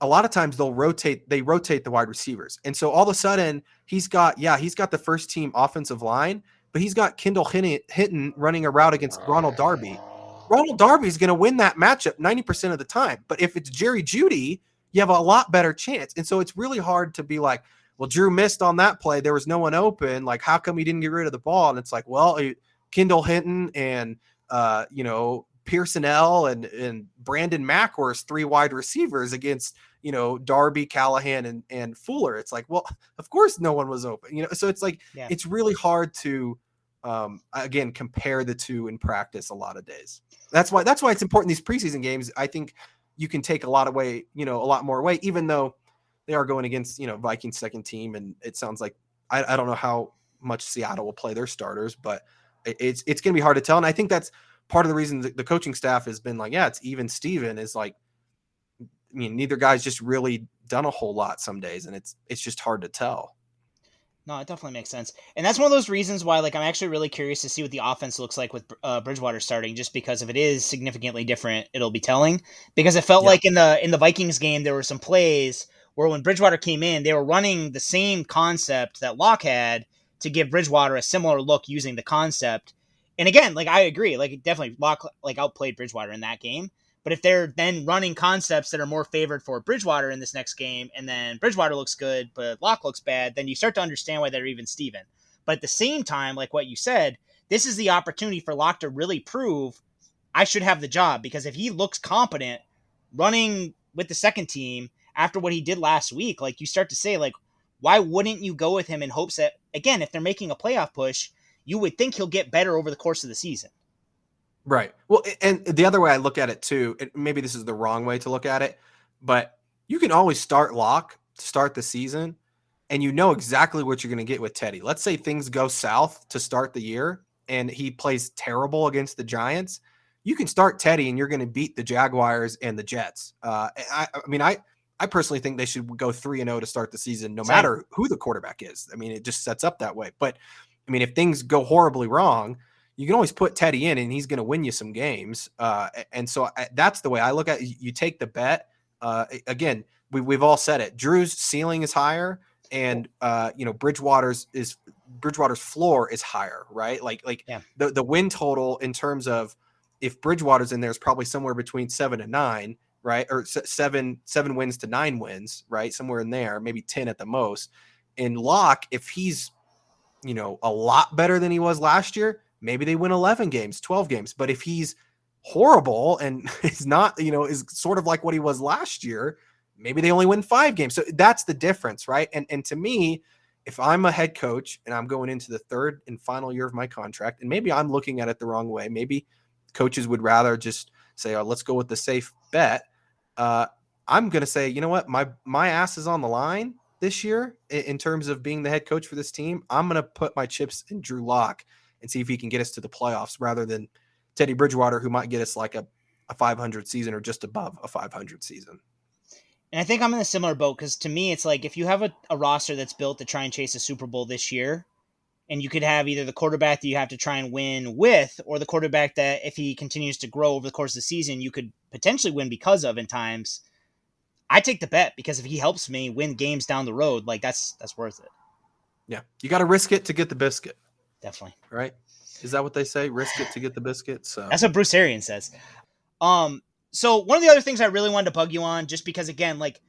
a lot of times they'll rotate they rotate the wide receivers, and so all of a sudden he's got yeah he's got the first team offensive line, but he's got Kendall Hinton running a route against Ronald Darby. Ronald Darby is going to win that matchup 90% of the time. But if it's Jerry Jeudy, you have a lot better chance. And so it's really hard to be like, well, Drew missed on that play. There was no one open. Like, how come he didn't get rid of the ball? And it's like, well, Kendall Hinton and uh, you know Pearson L and and Brandon Mack were three wide receivers against you know Darby, Callahan, and and Fuller. It's like, well, of course no one was open. You know, so it's like yeah. it's really hard to um, again compare the two in practice a lot of days. That's why that's why it's important these preseason games. I think you can take a lot away, you know, a lot more away, even though they are going against, you know, Vikings second team. And it sounds like I, I don't know how much Seattle will play their starters, but it's it's gonna be hard to tell. And I think that's part of the reason the, the coaching staff has been like, yeah, it's even Steven is like I mean, neither guy's just really done a whole lot some days, and it's it's just hard to tell. No, it definitely makes sense, and that's one of those reasons why, like, I'm actually really curious to see what the offense looks like with uh, Bridgewater starting. Just because if it is significantly different, it'll be telling. Because it felt yeah. like in the in the Vikings game, there were some plays where when Bridgewater came in, they were running the same concept that Lock had to give Bridgewater a similar look using the concept. And again, like I agree, like definitely Lock like outplayed Bridgewater in that game. But if they're then running concepts that are more favored for Bridgewater in this next game, and then Bridgewater looks good, but Lock looks bad, then you start to understand why they're even Steven. But at the same time, like what you said, this is the opportunity for Lock to really prove I should have the job because if he looks competent running with the second team after what he did last week, like you start to say, like, why wouldn't you go with him in hopes that, again, if they're making a playoff push, you would think he'll get better over the course of the season? Right. Well, and the other way I look at it too, maybe this is the wrong way to look at it, but you can always start lock to start the season and you know exactly what you're going to get with Teddy. Let's say things go south to start the year and he plays terrible against the Giants. You can start Teddy and you're going to beat the Jaguars and the Jets. Uh, I, I mean, I, I personally think they should go 3 and 0 to start the season, no Same. matter who the quarterback is. I mean, it just sets up that way. But I mean, if things go horribly wrong, you can always put Teddy in and he's going to win you some games. Uh, and so I, that's the way I look at it. You take the bet. Uh, again, we, we've all said it. Drew's ceiling is higher, and uh, you know Bridgewater's is Bridgewater's floor is higher, right? Like like yeah. the the win total in terms of if Bridgewater's in there is probably somewhere between seven and nine, right? Or seven seven wins to nine wins, right? Somewhere in there, maybe ten at the most. In Lock, if he's you know a lot better than he was last year, maybe they win 11 games, 12 games. But if he's horrible and is not, you know, is sort of like what he was last year, maybe they only win five games. So that's the difference, right? And and to me, if I'm a head coach and I'm going into the third and final year of my contract, and maybe I'm looking at it the wrong way, maybe coaches would rather just say, "Oh, let's go with the safe bet." Uh, I'm going to say, you know what, my my ass is on the line this year in, in terms of being the head coach for this team. I'm going to put my chips in Drew Lock and see if he can get us to the playoffs rather than Teddy Bridgewater, who might get us like a, a 500 season or just above a 500 season. And I think I'm in a similar boat because to me, it's like if you have a, a roster that's built to try and chase a Super Bowl this year, and you could have either the quarterback that you have to try and win with, or the quarterback that if he continues to grow over the course of the season, you could potentially win because of in times. I take the bet because if he helps me win games down the road, like that's that's worth it. Yeah, you got to risk it to get the biscuit. Definitely. Right? Is that what they say? Risk it to get the biscuit. So that's what Bruce Arians says. Um. So one of the other things I really wanted to bug you on, just because again, like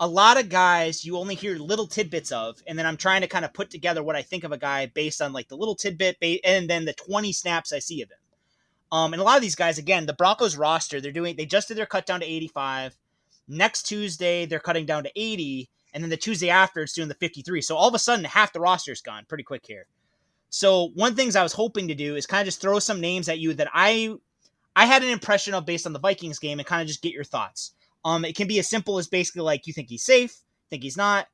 a lot of guys you only hear little tidbits of, and then I'm trying to kind of put together what I think of a guy based on like the little tidbit and then the 20 snaps I see of him. Um, and a lot of these guys, again, the Broncos roster, they're doing they just did their cut down to 85. Next Tuesday, they're cutting down to 80, and then the Tuesday after, it's doing the 53. So all of a sudden, half the roster's gone pretty quick here. So one things I was hoping to do is kind of just throw some names at you that I I had an impression of based on the Vikings game and kind of just get your thoughts. Um, it can be as simple as basically like you think he's safe, think he's not,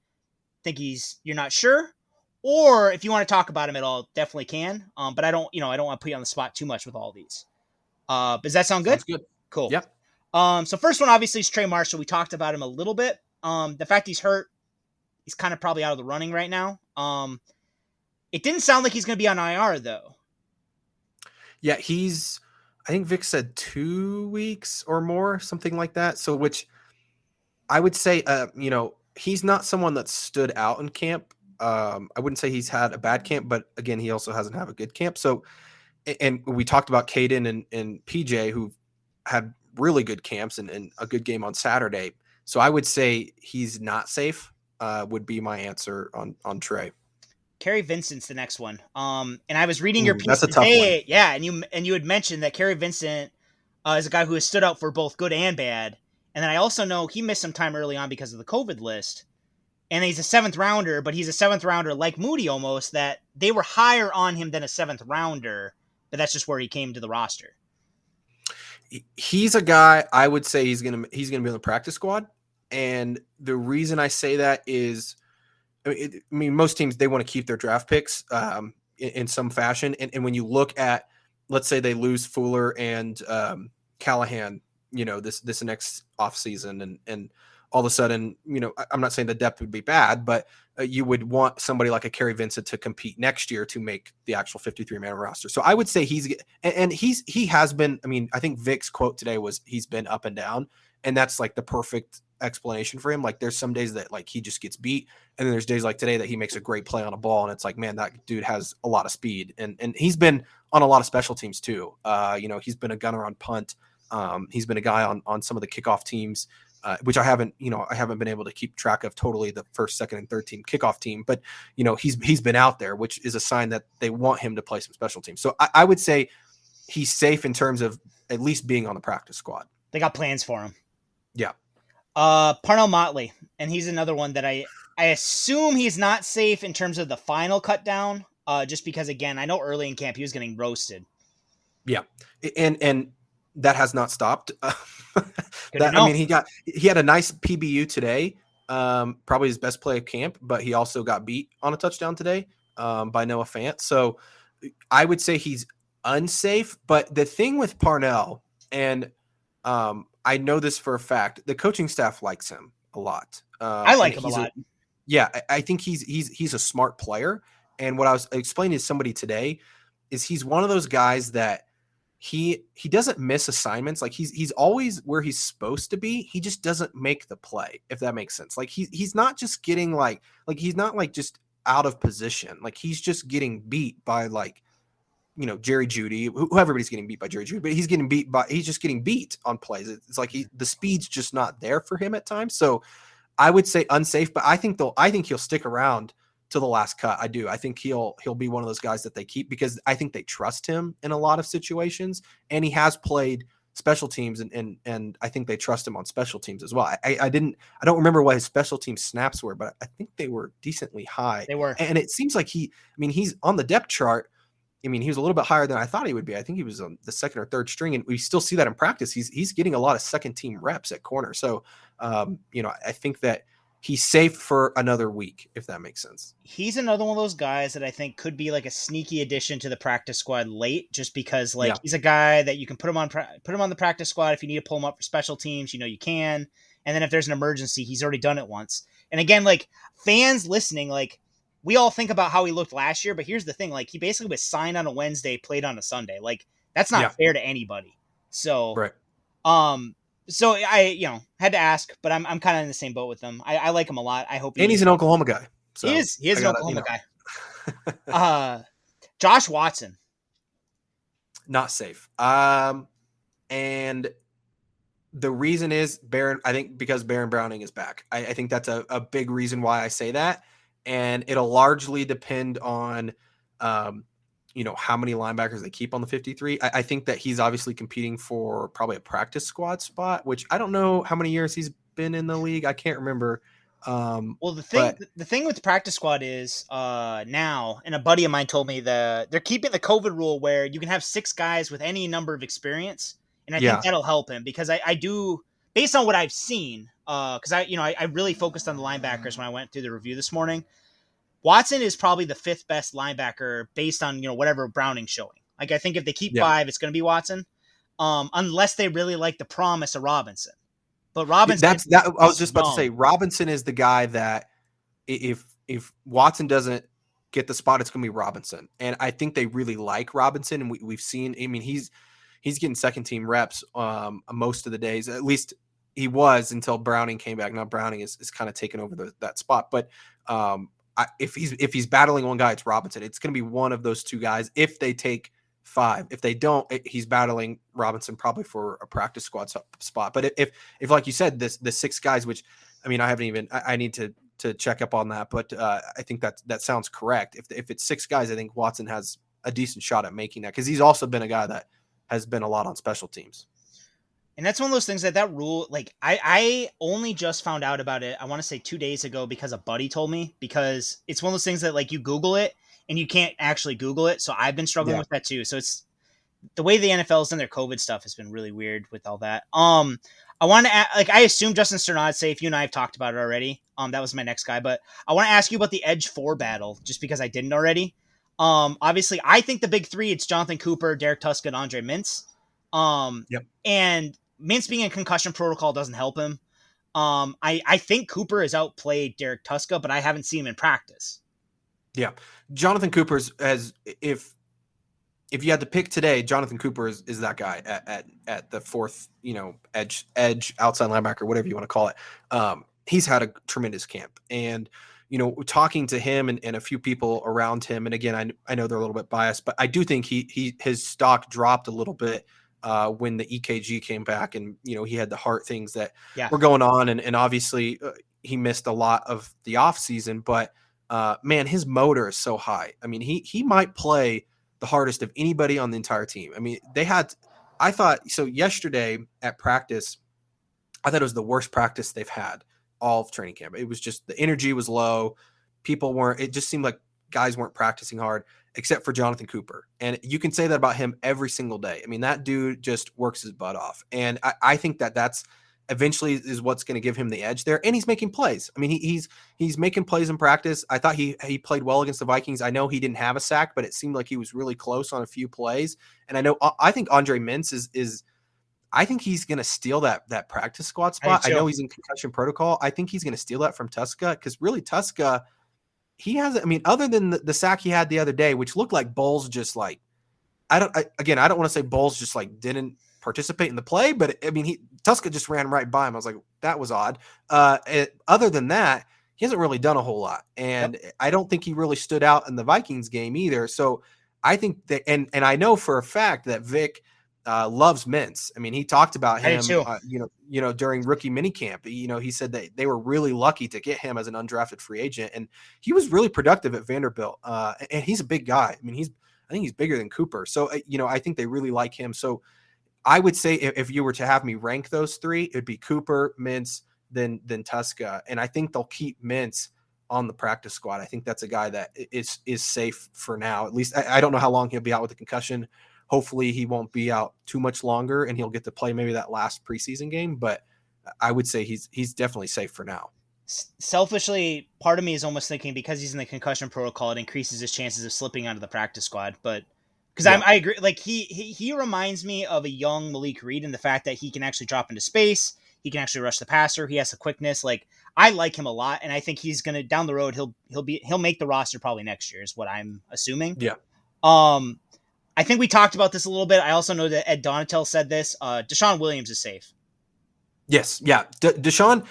think he's you're not sure, or if you want to talk about him at all, definitely can. Um, but I don't, you know, I don't want to put you on the spot too much with all these. Uh, does that sound good? Sounds good. Cool. Yep. Um, so first one obviously is Trey Marshall. We talked about him a little bit. Um, the fact he's hurt, he's kind of probably out of the running right now. Um, it didn't sound like he's going to be on IR though. Yeah, he's. I think Vic said two weeks or more, something like that. So, which I would say, uh, you know, he's not someone that stood out in camp. Um, I wouldn't say he's had a bad camp, but again, he also hasn't had a good camp. So, and we talked about Caden and, and PJ who had really good camps and, and, a good game on Saturday. So I would say he's not safe. Uh, would be my answer on on Trey. Kary Vincent's the next one. Um, and I was reading your piece that's a today. Yeah, and you and you had mentioned that Kary Vincent uh, is a guy who has stood out for both good and bad. And then I also know he missed some time early on because of the COVID list. And he's a seventh rounder, but he's a seventh rounder like Muti almost. That they were higher on him than a seventh rounder, but that's just where he came to the roster. He's a guy I would say he's gonna he's gonna be on the practice squad, and the reason I say that is I mean, it, I mean, most teams they want to keep their draft picks um, in, in, some fashion, and, and, when you look at, let's say they lose Fuller and um, Callahan, you know this this next off season, and and all of a sudden, you know, I'm not saying the depth would be bad, but uh, you would want somebody like a Kary Vincent to compete next year to make the actual 53 man roster. So I would say he's and, and he's he has been. I mean, I think Vic's quote today was he's been up and down, and that's like the perfect explanation for him. Like there's some days that like he just gets beat, and then there's days like today that he makes a great play on a ball, and it's like, man, that dude has a lot of speed, and and he's been on a lot of special teams too. Uh, you know, he's been a gunner on punt. Um, he's been a guy on on some of the kickoff teams. Uh, which I haven't, you know, I haven't been able to keep track of totally the first, second, and third team kickoff team. But you know, he's he's been out there, which is a sign that they want him to play some special teams. So I, I would say he's safe in terms of at least being on the practice squad. They got plans for him. Yeah. Uh, Parnell Motley, and he's another one that I I assume he's not safe in terms of the final cut down. Uh, just because again, I know early in camp he was getting roasted. Yeah, and and that has not stopped. that, I mean, he got he had a nice PBU today. Um, probably his best play of camp, but he also got beat on a touchdown today um, by Noah Fant. So I would say he's unsafe. But the thing with Parnell, and um, I know this for a fact. The coaching staff likes him a lot. Uh, I like him a lot. A, yeah, I, I think he's he's he's a smart player. And what I was explaining to somebody today is he's one of those guys that he he doesn't miss assignments. Like he's he's always where he's supposed to be. He just doesn't make the play, if that makes sense. Like he's he's not just getting like like he's not like just out of position. Like he's just getting beat by like you know Jerry Jeudy, who, everybody's getting beat by Jerry Jeudy, but he's getting beat by he's just getting beat on plays. It's like he the speed's just not there for him at times. So I would say unsafe, but I think they'll I think he'll stick around to the last cut. I do. I think he'll he'll be one of those guys that they keep because I think they trust him in a lot of situations, and he has played special teams and and and I think they trust him on special teams as well. I, I didn't I don't remember what his special team snaps were, but I think they were decently high. They were, and it seems like he. I mean, he's on the depth chart I mean, he was a little bit higher than I thought he would be. I think he was on the second or third string, and we still see that in practice. He's he's getting a lot of second team reps at corner. So, um, you know, I think that he's safe for another week, if that makes sense. He's another one of those guys that I think could be like a sneaky addition to the practice squad late, just because like yeah. he's a guy that you can put him on put him on the practice squad if you need to pull him up for special teams. You know, you can, and then if there's an emergency, he's already done it once. And again, like fans listening, like we all think about how he looked last year, but here's the thing: like he basically was signed on a Wednesday, played on a Sunday. Like that's not Yeah. fair to anybody. So, Right. um, so I you know had to ask, but I'm I'm kind of in the same boat with him. I, I like him a lot. I hope And he's an Oklahoma guy. So he is he is an Oklahoma you know, guy. uh, Josh Watson. not safe. Um, and the reason is Baron. I think because Baron Browning is back. I, I think that's a, a big reason why I say that, and it'll largely depend on, um, you know, how many linebackers they keep on the fifty-three. I, I think that he's obviously competing for probably a practice squad spot, which I don't know how many years he's been in the league. I can't remember. Um, Well, the thing but- the thing with the practice squad is uh now, and a buddy of mine told me that they're keeping the COVID rule where you can have six guys with any number of experience, and I Yeah. think that'll help him because I, I do based on what I've seen, uh, because I you know I, I really focused on the linebackers when I went through the review this morning. Watson is probably the fifth best linebacker based on you know whatever Browning's showing. Like I think if they keep Yeah. five, it's going to be Watson, um, unless they really like the promise of Robinson. But Robinson, That's that. I was just about to say Robinson is the guy that if if Watson doesn't get the spot, it's going to be Robinson, and I think they really like Robinson, and we, we've seen. I mean, he's he's getting second team reps um, most of the days. At least he was until Browning came back. Now Browning is, is kind of taking over the, that spot, but um, I, if he's if he's battling one guy, it's Robinson. It's going to be one of those two guys. If they take five, if they don't, it- he's battling Robinson probably for a practice squad spot. But if if like you said, this the six guys, which I mean, I haven't even I, I need to to check up on that, but uh, I think that that sounds correct. If if it's six guys, I think Watson has a decent shot at making that because he's also been a guy that has been a lot on special teams. And that's one of those things that that rule, like I, I only just found out about it. I want to say two days ago because a buddy told me. Because it's one of those things that like you Google it and you can't actually Google it. So I've been struggling Yeah. with that too. So it's the way the NFL's done their COVID stuff has been really weird with all that. Um, I want to like I assume Justin Strnad's safe. You and I have talked about it already. Um, that was my next guy, but I want to ask you about the Edge Four battle just because I didn't already. Um, obviously, I think the big three it's Jonathan Cooper, Derrek Tuszka, and Andre Mintze. Um, Yep. and Mintze being in concussion protocol doesn't help him. Um, I I think Cooper has outplayed Derrek Tuszka, but I haven't seen him in practice. Yeah, Jonathan Cooper's as if if you had to pick today, Jonathan Cooper is, is that guy at, at at the fourth, you know, edge edge outside linebacker, whatever you want to call it. Um, he's had a tremendous camp, and you know, talking to him and, and a few people around him, and again, I I know they're a little bit biased, but I do think he he his stock dropped a little bit uh, when the EKG came back, and you know he had the heart things that Yeah. were going on, and and obviously uh, he missed a lot of the off season, but uh, man, his motor is so high. I mean, he he might play the hardest of anybody on the entire team. I mean, they had. I thought so yesterday at practice. I thought it was the worst practice they've had all of training camp. It was just the energy was low. People weren't. It just seemed like guys weren't practicing hard, except for Jonathan Cooper. And you can say that about him every single day. I mean, that dude just works his butt off. And I, I think that that's eventually is what's going to give him the edge there. And he's making plays. I mean, he, he's he's making plays in practice. I thought he he played well against the Vikings. I know he didn't have a sack, but it seemed like he was really close on a few plays. And I know I think Andre Mintze is is I think he's going to steal that that practice squad spot. I, know he's in concussion protocol. I think he's going to steal that from Tuszka because really Tuszka, he has. I mean, other than the, the sack he had the other day, which looked like Bolles just like I don't. I, again, I don't want to say Bolles just like didn't participate in the play, but I mean, he Tuszka just ran right by him. I was like, that was odd. Uh, it- other than that, he hasn't really done a whole lot, and I don't think he really stood out in the Vikings game either. So I think that, and and I know for a fact that Vic uh, loves Mintze. I mean, he talked about him, uh, you know, you know, during rookie minicamp. You know, he said that they were really lucky to get him as an undrafted free agent, and he was really productive at Vanderbilt. Uh, and he's a big guy. I mean, he's I think he's bigger than Cooper. So uh, you know, I think they really like him. So I would say if, if you were to have me rank those three, it'd be Cooper, Mintze, then then Tuszka, and I think they'll keep Mintze on the practice squad. I think that's a guy that is is safe for now. At least I, I don't know how long he'll be out with the concussion. Hopefully, he won't be out too much longer, and he'll get to play maybe that last preseason game. But I would say he's he's definitely safe for now. Selfishly, part of me is almost thinking because he's in the concussion protocol, it increases his chances of slipping onto the practice squad. But because Yeah. I'm, I agree, like he, he he reminds me of a young Malik Reed in the fact that he can actually drop into space. He can actually rush the passer. He has the quickness. Like I like him a lot, and I think he's gonna down the road. He'll he'll be he'll make the roster probably next year. Is what I'm assuming. Yeah. Um, I think we talked about this a little bit. I also know that Ed Donatell said this. Uh, DeShawn Williams is safe. Yes, yeah. De- DeShawn,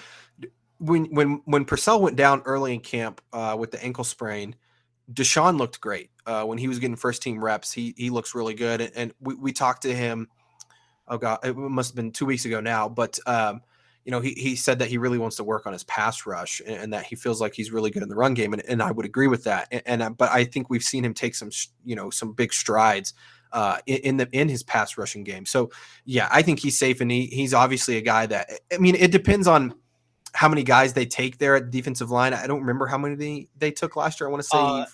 when when when Purcell went down early in camp uh, with the ankle sprain, DeShawn looked great. Uh, when he was getting first team reps, he he looks really good. And, and we, we talked to him. Oh god, it must have been two weeks ago now. But um, you know, he he said that he really wants to work on his pass rush and, and that he feels like he's really good in the run game. And, and I would agree with that. And, and uh, but I think we've seen him take some you know some big strides uh, in, in the in his pass rushing game. So yeah, I think he's safe, and he, he's obviously a guy that I mean, it depends on how many guys they take there at the defensive line. I don't remember how many they, they took last year. I want to say Uh,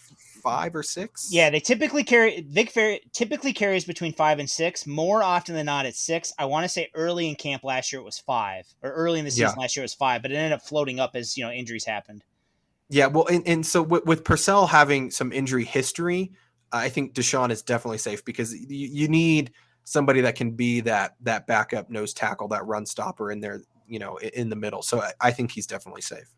five or six. Yeah, they typically carry Vic Fair typically carries between five and six. More often than not, it's six. I want to say early in camp last year it was five, or early in the season Yeah. last year it was five, but it ended up floating up as you know injuries happened. Yeah, well, and, and so with, with Purcell having some injury history, I think DeShawn is definitely safe because you, you need somebody that can be that that backup nose tackle, that run stopper in there, you know, in the middle. So I, I think he's definitely safe.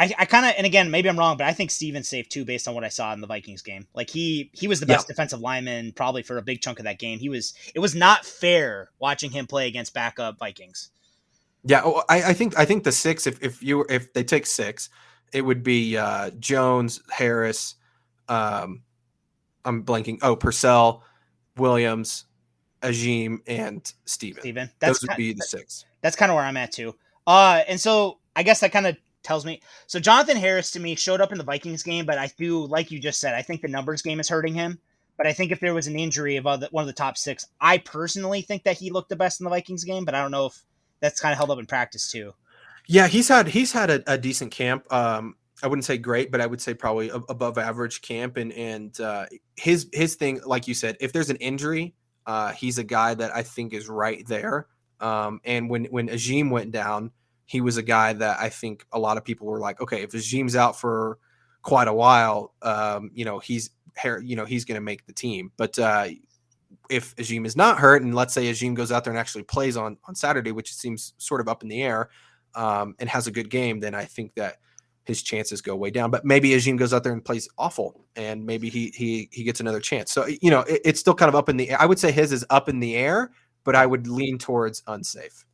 I, I kind of and again maybe I'm wrong, but I think Stephen's safe too based on what I saw in the Vikings game. Like he he was the best defensive lineman probably for a big chunk of that game. He was it was not fair watching him play against backup Vikings. Yeah, oh, I, I think I think the six. If if you if they take six, it would be uh, Jones, Harris. Um, I'm blanking. Oh, Purcell, Williams, Agim, and Stephen. Stephen. That's Those would ki- be the six. That's kind of where I'm at too. Uh, and so I guess that kind of tells me. So Jonathan Harris to me showed up in the Vikings game, but I do like you just said. I think the numbers game is hurting him. But I think if there was an injury of one of the top six, I personally think that he looked the best in the Vikings game. But I don't know if that's kind of held up in practice too. Yeah, he's had he's had a, a decent camp. Um, I wouldn't say great, but I would say probably above average camp. And and uh, his his thing, like you said, if there's an injury, uh, he's a guy that I think is right there. Um, and when when Agim went down, he was a guy that I think a lot of people were like, okay, if Agim's out for quite a while, um, you know, he's you know, he's going to make the team. But uh, if Agim is not hurt, and let's say Agim goes out there and actually plays on on Saturday, which seems sort of up in the air, um, and has a good game, then I think that his chances go way down. But maybe Agim goes out there and plays awful, and maybe he he he gets another chance. So you know, it, it's still kind of up in the air. I would say his is up in the air, but I would lean towards unsafe.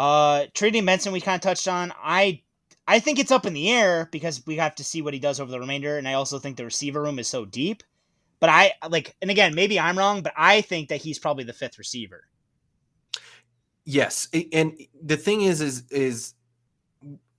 Uh, Trinity Benson, we kind of touched on. I I think it's up in the air because we have to see what he does over the remainder, and I also think the receiver room is so deep. But I like, and again, maybe I'm wrong, but I think that he's probably the fifth receiver. Yes, and the thing is, is is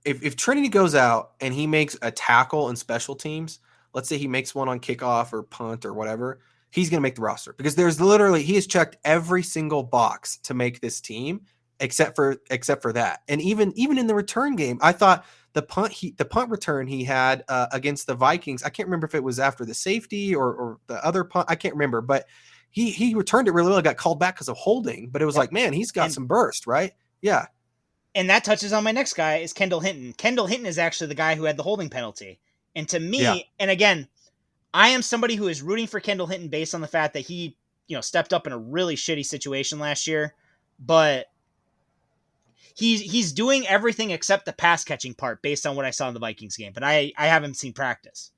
if if Trinity goes out and he makes a tackle in special teams, let's say he makes one on kickoff or punt or whatever, he's going to make the roster because there's literally he has checked every single box to make this team except for except for that. And even even in the return game, I thought the punt he the punt return he had uh, against the Vikings, I can't remember if it was after the safety or or the other punt, I can't remember, but he he returned it really well, got called back because of holding, but it was like, man, he's got And- some burst, right? Yeah. And that touches on my next guy is Kendall Hinton. Kendall Hinton is actually the guy who had the holding penalty. And to me, Yeah. and again, I am somebody who is rooting for Kendall Hinton based on the fact that he, you know, stepped up in a really shitty situation last year, but he's he's doing everything except the pass catching part based on what I saw in the Vikings game. But I I haven't seen practice.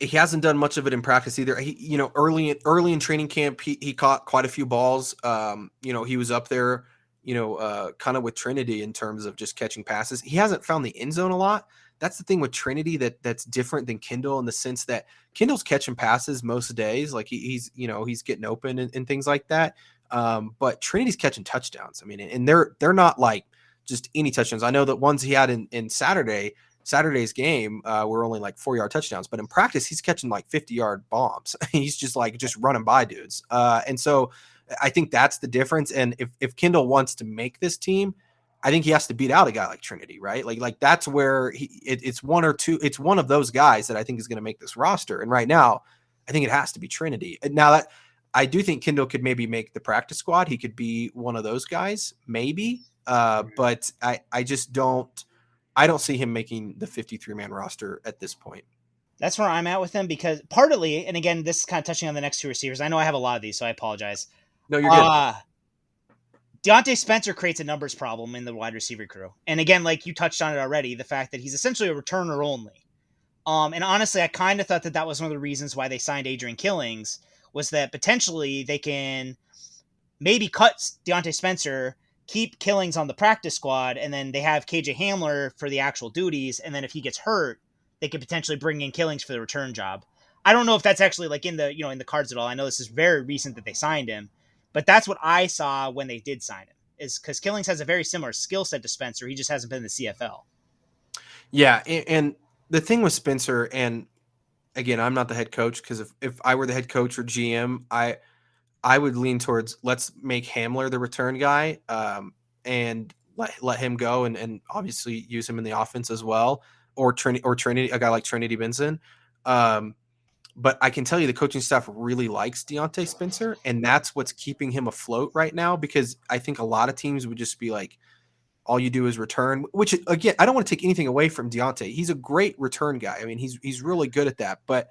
he hasn't done much of it in practice either. He, you know, early in early in training camp, he, he caught quite a few balls. Um, you know, he was up there, you know, uh, kind of with Trinity in terms of just catching passes. He hasn't found the end zone a lot. That's the thing with Trinity that that's different than Kendall in the sense that Kendall's catching passes most days, like he, he's you know he's getting open and, and things like that. Um, but Trinity's catching touchdowns. I mean, and they're they're not like just any touchdowns. I know that ones he had in in Saturday Saturday's game uh, were only like four yard touchdowns, but in practice he's catching like 50 yard bombs. he's just like just running by dudes. Uh, and so I think that's the difference. And if if Kendall wants to make this team, I think he has to beat out a guy like Trinity, right? Like like that's where he it, it's one or two. It's one of those guys that I think is going to make this roster. And right now, I think it has to be Trinity. Now that I do think Kendall could maybe make the practice squad. He could be one of those guys, maybe. Uh, but I I just don't. I don't see him making the 53 man roster at this point. That's where I'm at with him because partly, and again, this is kind of touching on the next two receivers. I know I have a lot of these, so I apologize. No, you're good. Uh, Diontae Spencer creates a numbers problem in the wide receiver crew. And again, like you touched on it already, the fact that he's essentially a returner only. Um, and honestly, I kind of thought that that was one of the reasons why they signed Adrian Killins was that potentially they can maybe cut Diontae Spencer, keep Killins on the practice squad, and then they have KJ Hamler for the actual duties. And then if he gets hurt, they could potentially bring in Killins for the return job. I don't know if that's actually like in the you know in the cards at all. I know this is very recent that they signed him, but that's what I saw when they did sign him. Is because Killins has a very similar skill set to Spencer. He just hasn't been in the CFL. Yeah, and, and the thing with Spencer, and again, I'm not the head coach because if, if I were the head coach or GM, I I would lean towards let's make Hamler the return guy um, and let, let him go and, and obviously use him in the offense as well, or Trinity or Trinity, a guy like Trinity Benson. Um, but I can tell you the coaching staff really likes Diontae Spencer, and that's what's keeping him afloat right now. Because I think a lot of teams would just be like, all you do is return. Which again, I don't want to take anything away from Diontae. He's a great return guy. I mean, he's he's really good at that. But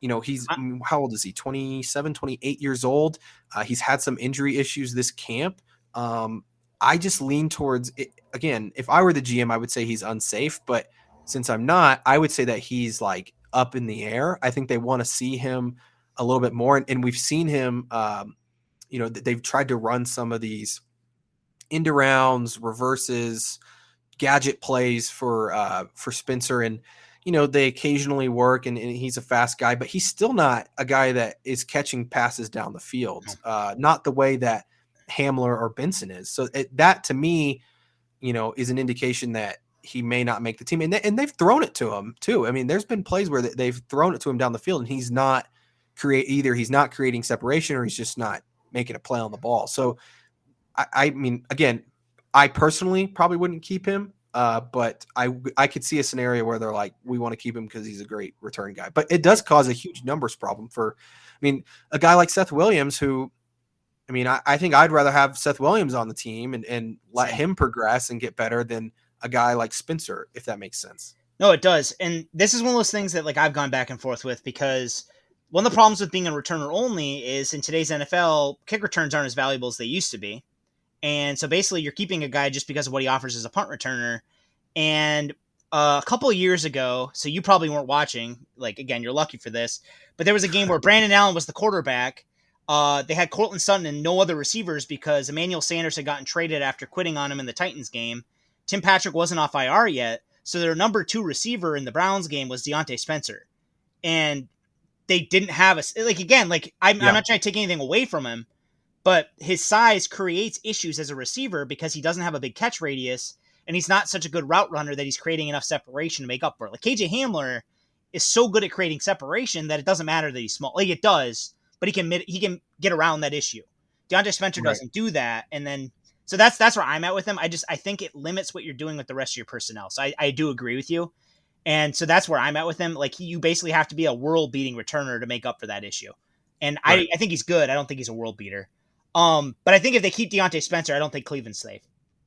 you know, he's how old is he? 27, 28 years old. Uh, he's had some injury issues this camp. Um, I just lean towards it. again. If I were the GM, I would say he's unsafe, but since I'm not, I would say that he's like up in the air. I think they want to see him a little bit more, and, and we've seen him. Um, you know, they've tried to run some of these end rounds, reverses, gadget plays for uh, for Spencer, and you know they occasionally work, and, and, he's a fast guy, but he's still not a guy that is catching passes down the field. Uh, not the way that Hamler or Benson is. So it, that to me, you know, is an indication that he may not make the team. And, they, and they've thrown it to him too. I mean, there's been plays where they've thrown it to him down the field and he's not create either he's not creating separation or he's just not making a play on the ball. So I, I mean, again, I personally probably wouldn't keep him. Uh, but I I could see a scenario where they're like, we want to keep him because he's a great return guy. But it does cause a huge numbers problem for, I mean, a guy like Seth Williams, who, I mean, I, I think I'd rather have Seth Williams on the team and, and let him progress and get better than a guy like Spencer, if that makes sense. No, it does. And this is one of those things that like I've gone back and forth with because one of the problems with being a returner only is in today's NFL, kick returns aren't as valuable as they used to be. And so basically you're keeping a guy just because of what he offers as a punt returner. And uh, a couple of years ago, so you probably weren't watching, like again, you're lucky for this, but there was a game where Brandon Allen was the quarterback. Uh, they had Courtland Sutton and no other receivers because Emmanuel Sanders had gotten traded after quitting on him in the Titans game. Tim Patrick wasn't off IR yet, so their number two receiver in the Browns game was Diontae Spencer, and they didn't have a like again like I'm, yeah. I'm not trying to take anything away from him, but his size creates issues as a receiver because he doesn't have a big catch radius and he's not such a good route runner that he's creating enough separation to make up for it. Like KJ Hamler is so good at creating separation that it doesn't matter that he's small. Like it does, but he can he can get around that issue. Diontae Spencer right. doesn't do that, and then so that's that's where I'm at with him. I just I think it limits what you're doing with the rest of your personnel. So I, I do agree with you. And so that's where I'm at with him. Like you basically have to be a world beating returner to make up for that issue. And right. I, I think he's good. I don't think he's a world beater. Um, but I think if they keep Diontae Spencer, I don't think Cleveland's safe.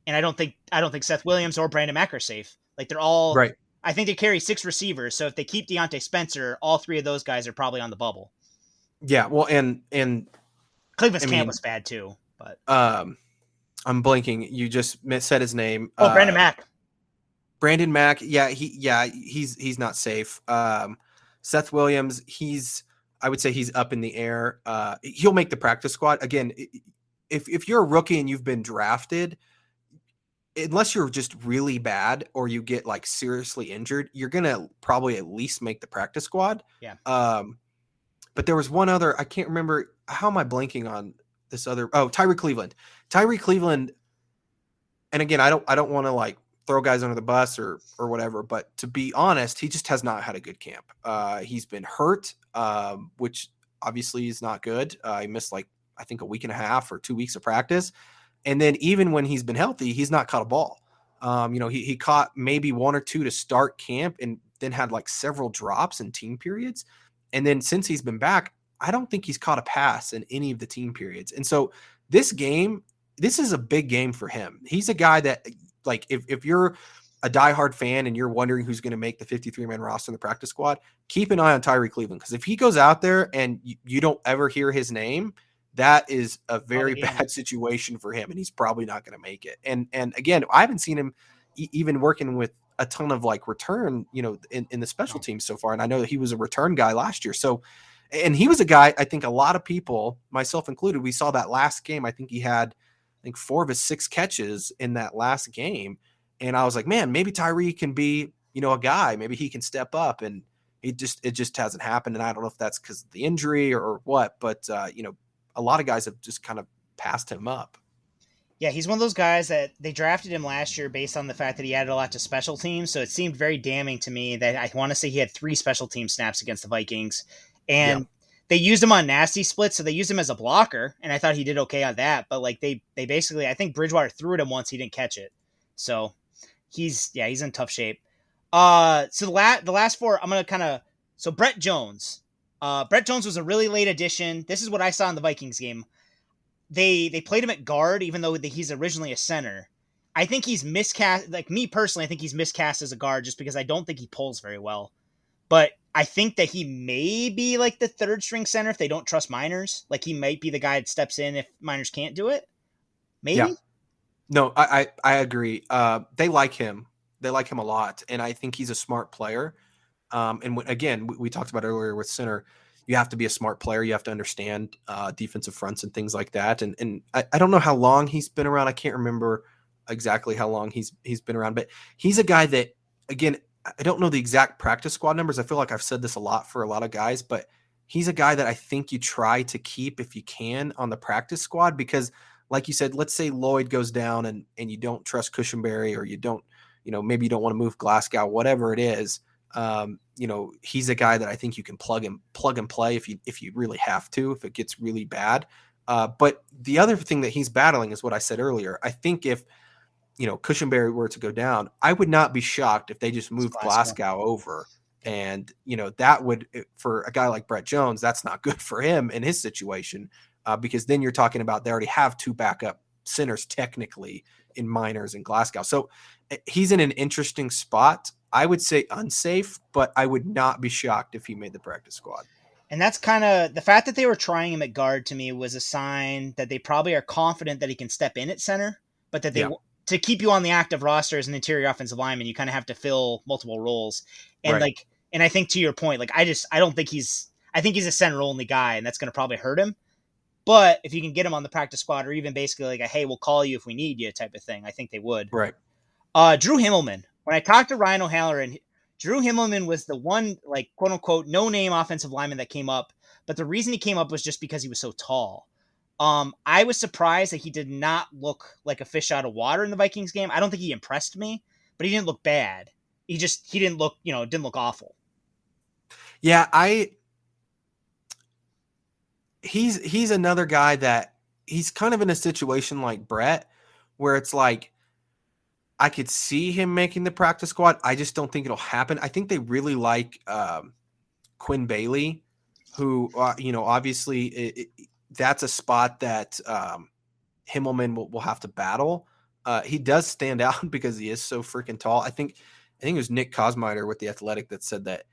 And I don't think I don't think Seth Williams or Branden Mack are safe. Like they're all right. I think they carry six receivers. So if they keep Diontae Spencer, all three of those guys are probably on the bubble. Yeah, well, and and Cleveland's I camp mean, was bad too. But um, I'm blanking. You just said his name. Oh, Branden uh, Mack. Branden Mack. Yeah, he yeah he's he's not safe. Um, Seth Williams. He's I would say he's up in the air. Uh, he'll make the practice squad again. If if you're a rookie and you've been drafted, unless you're just really bad or you get like seriously injured, you're gonna probably at least make the practice squad. Yeah. Um, but there was one other. I can't remember. How am I blanking on this other oh Tyree Cleveland. Tyree Cleveland and again I don't I don't want to like throw guys under the bus or or whatever, but to be honest, he just has not had a good camp. Uh he's been hurt, um, which obviously is not good. Uh, he missed like I think a week and a half or two weeks of practice. And then even when he's been healthy, he's not caught a ball. Um, you know, he, he caught maybe one or two to start camp and then had like several drops in team periods. And then since he's been back, I don't think he's caught a pass in any of the team periods. And so this game, this is a big game for him. He's a guy that, like, if, if you're a diehard fan and you're wondering who's going to make the 53 man roster in the practice squad, keep an eye on Tyree Cleveland because if he goes out there and you, you, don't ever hear his name, that is a oh, very yeah. bad situation for him, and he's probably not going to make it. And and again, I haven't seen him e- even working with a ton of like return, you know, in, in the special teams so far. And I know that he was a return guy last year. So, and he was a guy, I think a lot of people, myself included, we saw that last game. I think he had, think four of his six catches in that last game. And I was like, man, maybe Tyree can be, you know, a guy, maybe he can step up. And it just, it just hasn't happened. And I don't know if that's because of the injury or what, but, uh, you know, a lot of guys have just kind of passed him up. Yeah, he's one of those guys that they drafted him last year based on the fact that he added a lot to special teams. So it seemed very damning to me that I want to say he had three special team snaps against the Vikings. And yeah. They used him on nasty splits, so they used him as a blocker, and I thought he did okay on that. But like they they basically I think Bridgewater threw at him once, he didn't catch it. So he's yeah, he's in tough shape. Uh so the last the last four, I'm gonna kind of so Brett Jones. Uh Brett Jones was a really late addition. This is what I saw in the Vikings game they they played him at guard even though he's originally a center. I think he's miscast. Like me personally, I think he's miscast as a guard just because I don't think he pulls very well. But I think that he may be like the third string center if they don't trust Meinerz. Like he might be the guy that steps in if Meinerz can't do it. Maybe. Yeah. No, I, I, I agree. Uh, they like him. They like him a lot, and I think he's a smart player. Um, and w- again, we, we talked about earlier with center you have to be a smart player. You have to understand uh, defensive fronts and things like that. And and I, I don't know how long he's been around. I can't remember exactly how long he's he's been around, but he's a guy that again I don't know the exact practice squad numbers. I feel like I've said this a lot for a lot of guys, but he's a guy that I think you try to keep if you can on the practice squad because like you said, let's say Lloyd goes down and and you don't trust Cushenberry or you don't, you know, maybe you don't want to move Glasgow, whatever it is. Um, you know, he's a guy that I think you can plug and plug and play if you if you really have to, if it gets really bad. Uh, but the other thing that he's battling is what I said earlier. I think if you know Cushenberry were to go down, I would not be shocked if they just moved Glasgow. Glasgow over. And you know that would for a guy like Brett Jones, that's not good for him in his situation uh, because then you're talking about they already have two backup centers technically in Meinerz and Glasgow. So eh, he's in an interesting spot. I would say unsafe, but I would not be shocked if he made the practice squad. And that's kind of the fact that they were trying him at guard to me was a sign that they probably are confident that he can step in at center, but that they yeah. To keep you on the active roster as an interior offensive lineman, you kind of have to fill multiple roles. And right. like, and I think to your point, like I just I don't think he's I think he's a center only guy, and that's going to probably hurt him. But if you can get him on the practice squad, or even basically like a hey, we'll call you if we need you type of thing, I think they would. Right. Uh, Drew Himmelman when I talked to Ryan O'Halloran, Drew Himmelman was the one, like, quote unquote, no name offensive lineman that came up. But the reason he came up was just because he was so tall. Um, I was surprised that he did not look like a fish out of water in the Vikings game. I don't think he impressed me, but he didn't look bad. He just he didn't look, you know, didn't look awful. Yeah, I he's he's another guy that he's kind of in a situation like Brett where it's like I could see him making the practice squad. I just don't think it'll happen. I think they really like um, Quinn Bailey, who uh, you know obviously it, that's a spot that um, Himmelman will, will have to battle. Uh, he does stand out because he is so freaking tall. I think I think it was Nick Kosmider with the Athletic that said that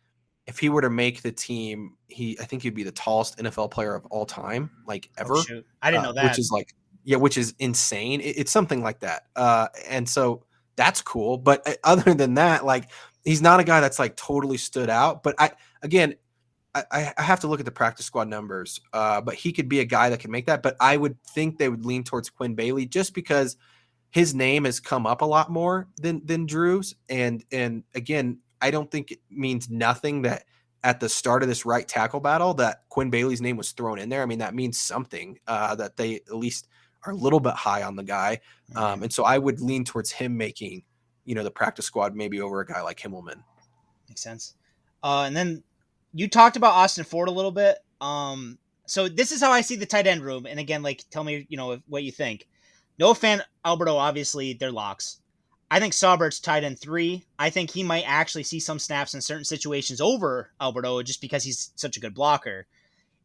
if he were to make the team, he I think he'd be the tallest NFL player of all time, like oh, ever. Oh, I didn't know that. which is like yeah, which is insane. It, it's something like that. Uh, and so that's cool. But uh, other than that, like he's not a guy that's like totally stood out. But I again, I, I have to look at the practice squad numbers. Uh, but he could be a guy that can make that. But I would think they would lean towards Quinn Bailey just because his name has come up a lot more than than Drew's. And and again, I don't think it means nothing that at the start of this right tackle battle that Quinn Bailey's name was thrown in there. I mean, that means something uh, that they at least are a little bit high on the guy. Um, and so I would lean towards him making, you know, the practice squad maybe over a guy like Himmelman. Makes sense. Uh, and then you talked about Austin Fort a little bit. Um, so this is how I see the tight end room. And again, like, tell me, you know, what you think. Noah Fant Alberto, obviously they're locks. I think Saubert's tight end three. I think he might actually see some snaps in certain situations over Albert O just because he's such a good blocker.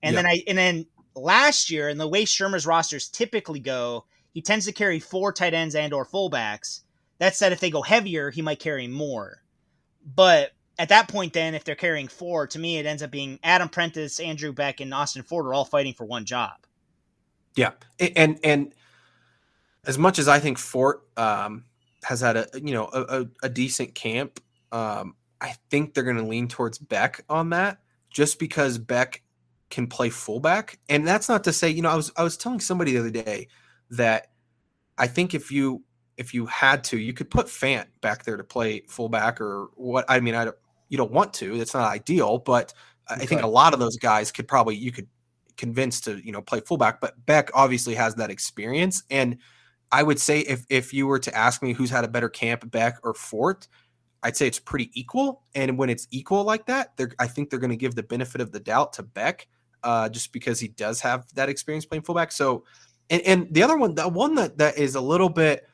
And then I and then last year, and the way Shurmur's rosters typically go, he tends to carry four tight ends and or fullbacks. That said, if they go heavier, he might carry more. But at that point, then, if they're carrying four, to me, it ends up being Adam Prentice, Andrew Beck, and Austin Fort are all fighting for one job. Yeah, and and as much as I think Fort um, has had a you know a, a, a decent camp, um, I think they're going to lean towards Beck on that, just because Beck can play fullback, and that's not to say you know I was I was telling somebody the other day that I think if you if you had to, you could put Fant back there to play fullback or what. I mean, I don't, you don't want to. That's not ideal, but I think a lot of those guys could probably you could convince to you know play fullback. But Beck obviously has that experience, and I would say if if you were to ask me who's had a better camp, Beck or Fort, I'd say it's pretty equal. And when it's equal like that, they're I think they're going to give the benefit of the doubt to Beck, uh, just because he does have that experience playing fullback. So, and and the other one, the one that that is a little bit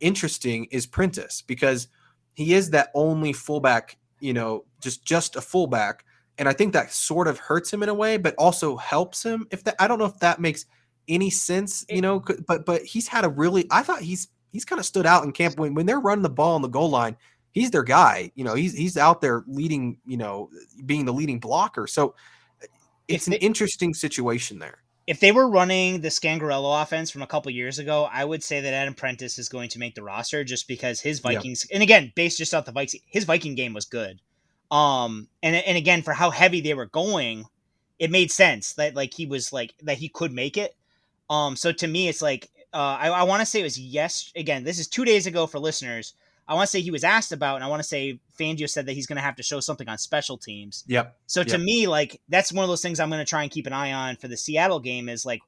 interesting is Prentice because he is that only fullback, you know, just just a fullback. And I think that sort of hurts him in a way, but also helps him. If that, I don't know if that makes any sense, you know. But but he's had a really, I thought he's he's kind of stood out in camp when when they're running the ball on the goal line. He's their guy, you know. He's he's out there leading, you know, being the leading blocker. So it's an interesting situation there if they were running the Scangarello offense from a couple years ago, I would say that Adam Prentice is going to make the roster just because his Vikings yeah. and again, based just off the Vikings, his Viking game was good. Um and and again for how heavy they were going, it made sense that like he was like that he could make it. Um so to me it's like uh I, I want to say it was yes again, this is two days ago for listeners. I want to say he was asked about, and I want to say Fangio said that he's going to have to show something on special teams. Yep. So to yep. me, like that's one of those things I'm going to try and keep an eye on for the Seattle game is like,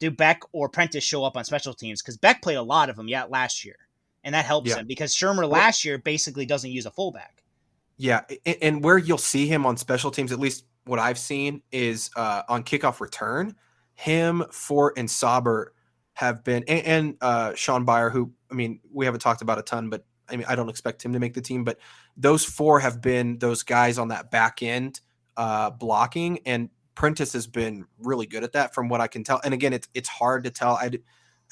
do Beck or Prentice show up on special teams? Because Beck played a lot of them, yeah, last year, and that helps him because Shurmur last year basically doesn't use a fullback. Yeah, and where you'll see him on special teams, at least what I've seen, is uh, on kickoff return. Him, Fort, and Sauber have been, and, and uh, Shaun Beyer, who I mean, we haven't talked about a ton, but I mean, I don't expect him to make the team, but those four have been those guys on that back end uh, blocking, and Prentice has been really good at that, from what I can tell. And again, it's it's hard to tell. I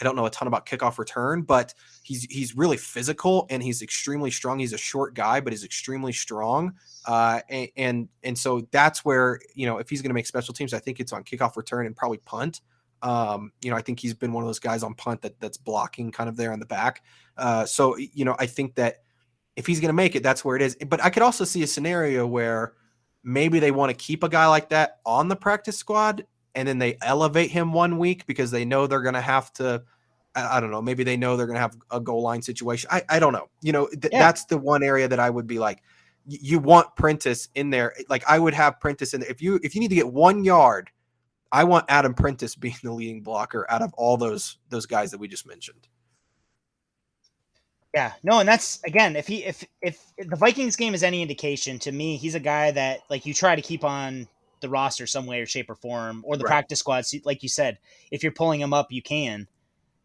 I don't know a ton about kickoff return, but he's he's really physical and he's extremely strong. He's a short guy, but he's extremely strong. Uh, and, and so that's where you know if he's going to make special teams, I think it's on kickoff return and probably punt. Um, you know, I think he's been one of those guys on punt that that's blocking kind of there on the back. Uh, so you know, I think that if he's going to make it, that's where it is. But I could also see a scenario where maybe they want to keep a guy like that on the practice squad, and then they elevate him one week because they know they're going to have to. I, don't know. Maybe they know they're going to have a goal line situation. I, I don't know. You know, th- yeah. that's the one area that I would be like, you want Prentice in there. Like I would have Prentice in there. If you if you need to get one yard I want Adam Prentice being the leading blocker out of all those those guys that we just mentioned. Yeah, no, and that's again, if he if if, the Vikings game is any indication to me, he's a guy that like you try to keep on the roster some way or shape or form, or the right. practice squads. Like you said, if you're pulling him up, you can.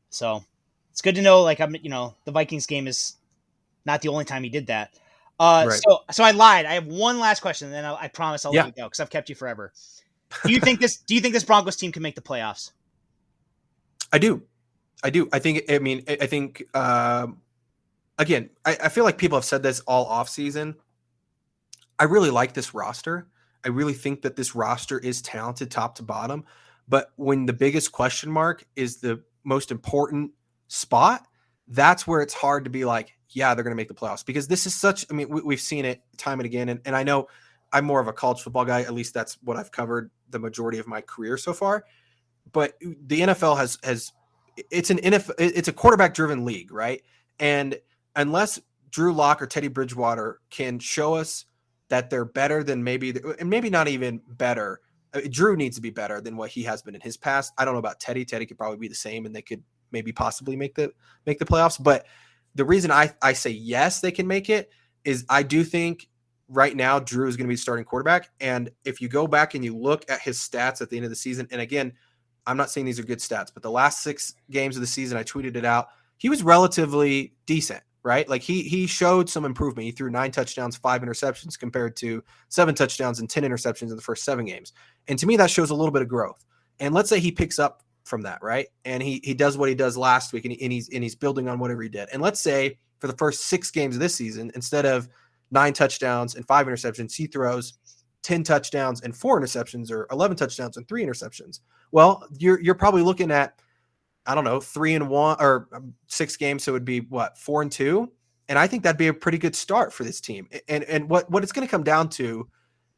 So it's good to know. Like I'm, you know, the Vikings game is not the only time he did that. Uh, right. so so I lied. I have one last question, and then I'll, i promise I'll yeah. let you go because I've kept you forever do you think this? Do you think this Broncos team can make the playoffs? I do, I do. I think. I mean, I think. Um, again, I, I feel like people have said this all off season. I really like this roster. I really think that this roster is talented top to bottom. But when the biggest question mark is the most important spot, that's where it's hard to be like, yeah, they're going to make the playoffs because this is such. I mean, we, have seen it time and again, and, and I know I'm more of a college football guy. At least that's what I've covered the majority of my career so far. But the NFL has has it's an NFL it's a quarterback driven league, right? And unless Drew Lock or Teddy Bridgewater can show us that they're better than maybe and maybe not even better. Uh, Drew needs to be better than what he has been in his past. I don't know about Teddy. Teddy could probably be the same, and they could maybe possibly make the make the playoffs. But the reason I I say yes, they can make it is I do think right now Drew is going to be starting quarterback. And if you go back and you look at his stats at the end of the season, and again, I'm not saying these are good stats, but the last six games of the season, I tweeted it out. He was relatively decent, right? Like he he showed some improvement. He threw nine touchdowns, five interceptions compared to seven touchdowns and ten interceptions in the first seven games. And to me, that shows a little bit of growth. And let's say he picks up from that, right? And he he does what he does last week, and, he, and he's and he's building on whatever he did. And let's say for the first six games of this season, instead of nine touchdowns and five interceptions. He throws 10 touchdowns and four interceptions or 11 touchdowns and three interceptions. Well, you're, you're probably looking at I don't know, three and one or um, six games. So it would be what four and two. And I think that'd be a pretty good start for this team. And and what what it's going to come down to,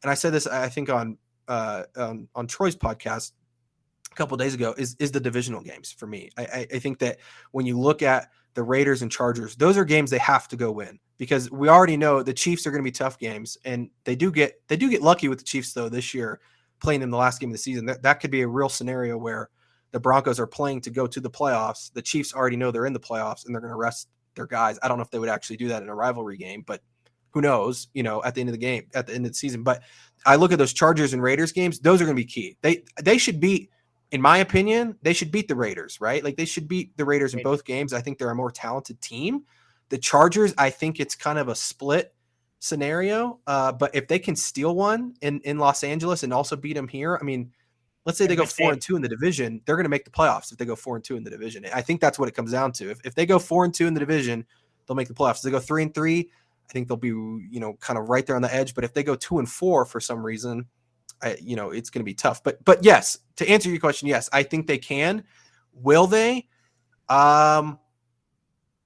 and I said this I think on uh on, on Troy's podcast a couple days ago is is the divisional games for me. I, I think that when you look at the Raiders and Chargers, those are games they have to go win because we already know the Chiefs are going to be tough games, and they do get they do get lucky with the Chiefs though this year playing them the last game of the season. That that could be a real scenario where the Broncos are playing to go to the playoffs. The Chiefs already know they're in the playoffs and they're going to rest their guys. I don't know if they would actually do that in a rivalry game, but who knows, you know, at the end of the game, at the end of the season. But I look at those Chargers and Raiders games, those are going to be key. They they should beat in my opinion, they should beat the Raiders, right? Like they should beat the Raiders in both games. I think they're a more talented team. The Chargers, I think it's kind of a split scenario. Uh, but if they can steal one in, in Los Angeles and also beat them here, I mean, let's say they go four and two in the division, they're going to make the playoffs if they go four and two in the division. I think that's what it comes down to. If, if they go four and two in the division, they'll make the playoffs. If they go three and three, I think they'll be, you know, kind of right there on the edge. But if they go two and four for some reason, I, you know, it's going to be tough. But but yes, to answer your question, yes, I think they can. Will they? Um,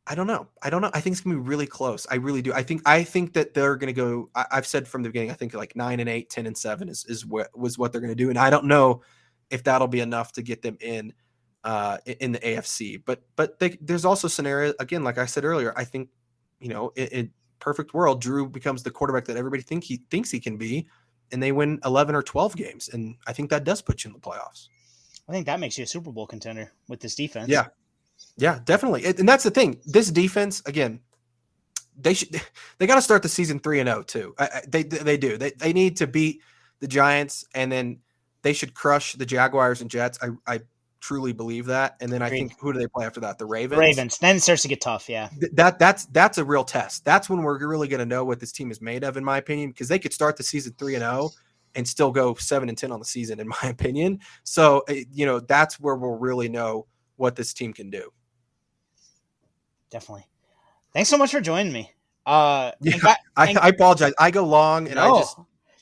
I don't know. I don't know. I think it's gonna be really close. I really do. I think I think that they're gonna go. I, have said from the beginning. I think like nine and eight, 10 and seven is is what was what they're gonna do. And I don't know if that'll be enough to get them in uh in the AFC. But but they, there's also scenario again, like I said earlier. I think you know in, in perfect world, Drew becomes the quarterback that everybody think he thinks he can be and they win 11 or 12 games. And I think that does put you in the playoffs. I think that makes you a Super Bowl contender with this defense. Yeah. Yeah, definitely. And that's the thing. This defense, again, they should they got to start the season 3 and 0 too. I, they they do. They they need to beat the Giants and then they should crush the Jaguars and Jets. I I truly believe that. And then I think who do they play after that? The Ravens. Ravens. Then it starts to get tough. Yeah. that that's that's a real test. That's when we're really going to know what this team is made of, in my opinion, because they could start the season three and zero and still go seven and ten on the season, in my opinion. So eh, you know that's where we'll really know what this team can do. Definitely. Thanks so much for joining me. Uh, yeah, I, I, apologize. I go long and no, I just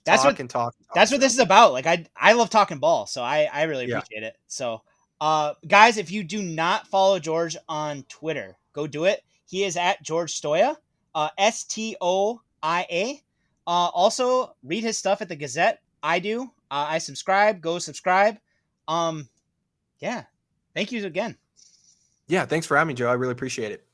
that's talk what, and talk. That's what this is about. Like I I love talking ball, so I I really appreciate yeah. it. So uh, guys, if you do not follow George on Twitter, go do it. He is at George Stoia, uh, S T O I A. Uh, also, read his stuff at the Gazette. I do. Uh, I subscribe. Go subscribe. Um, yeah. Thank you again. Yeah. Thanks for having me, Joe. I really appreciate it.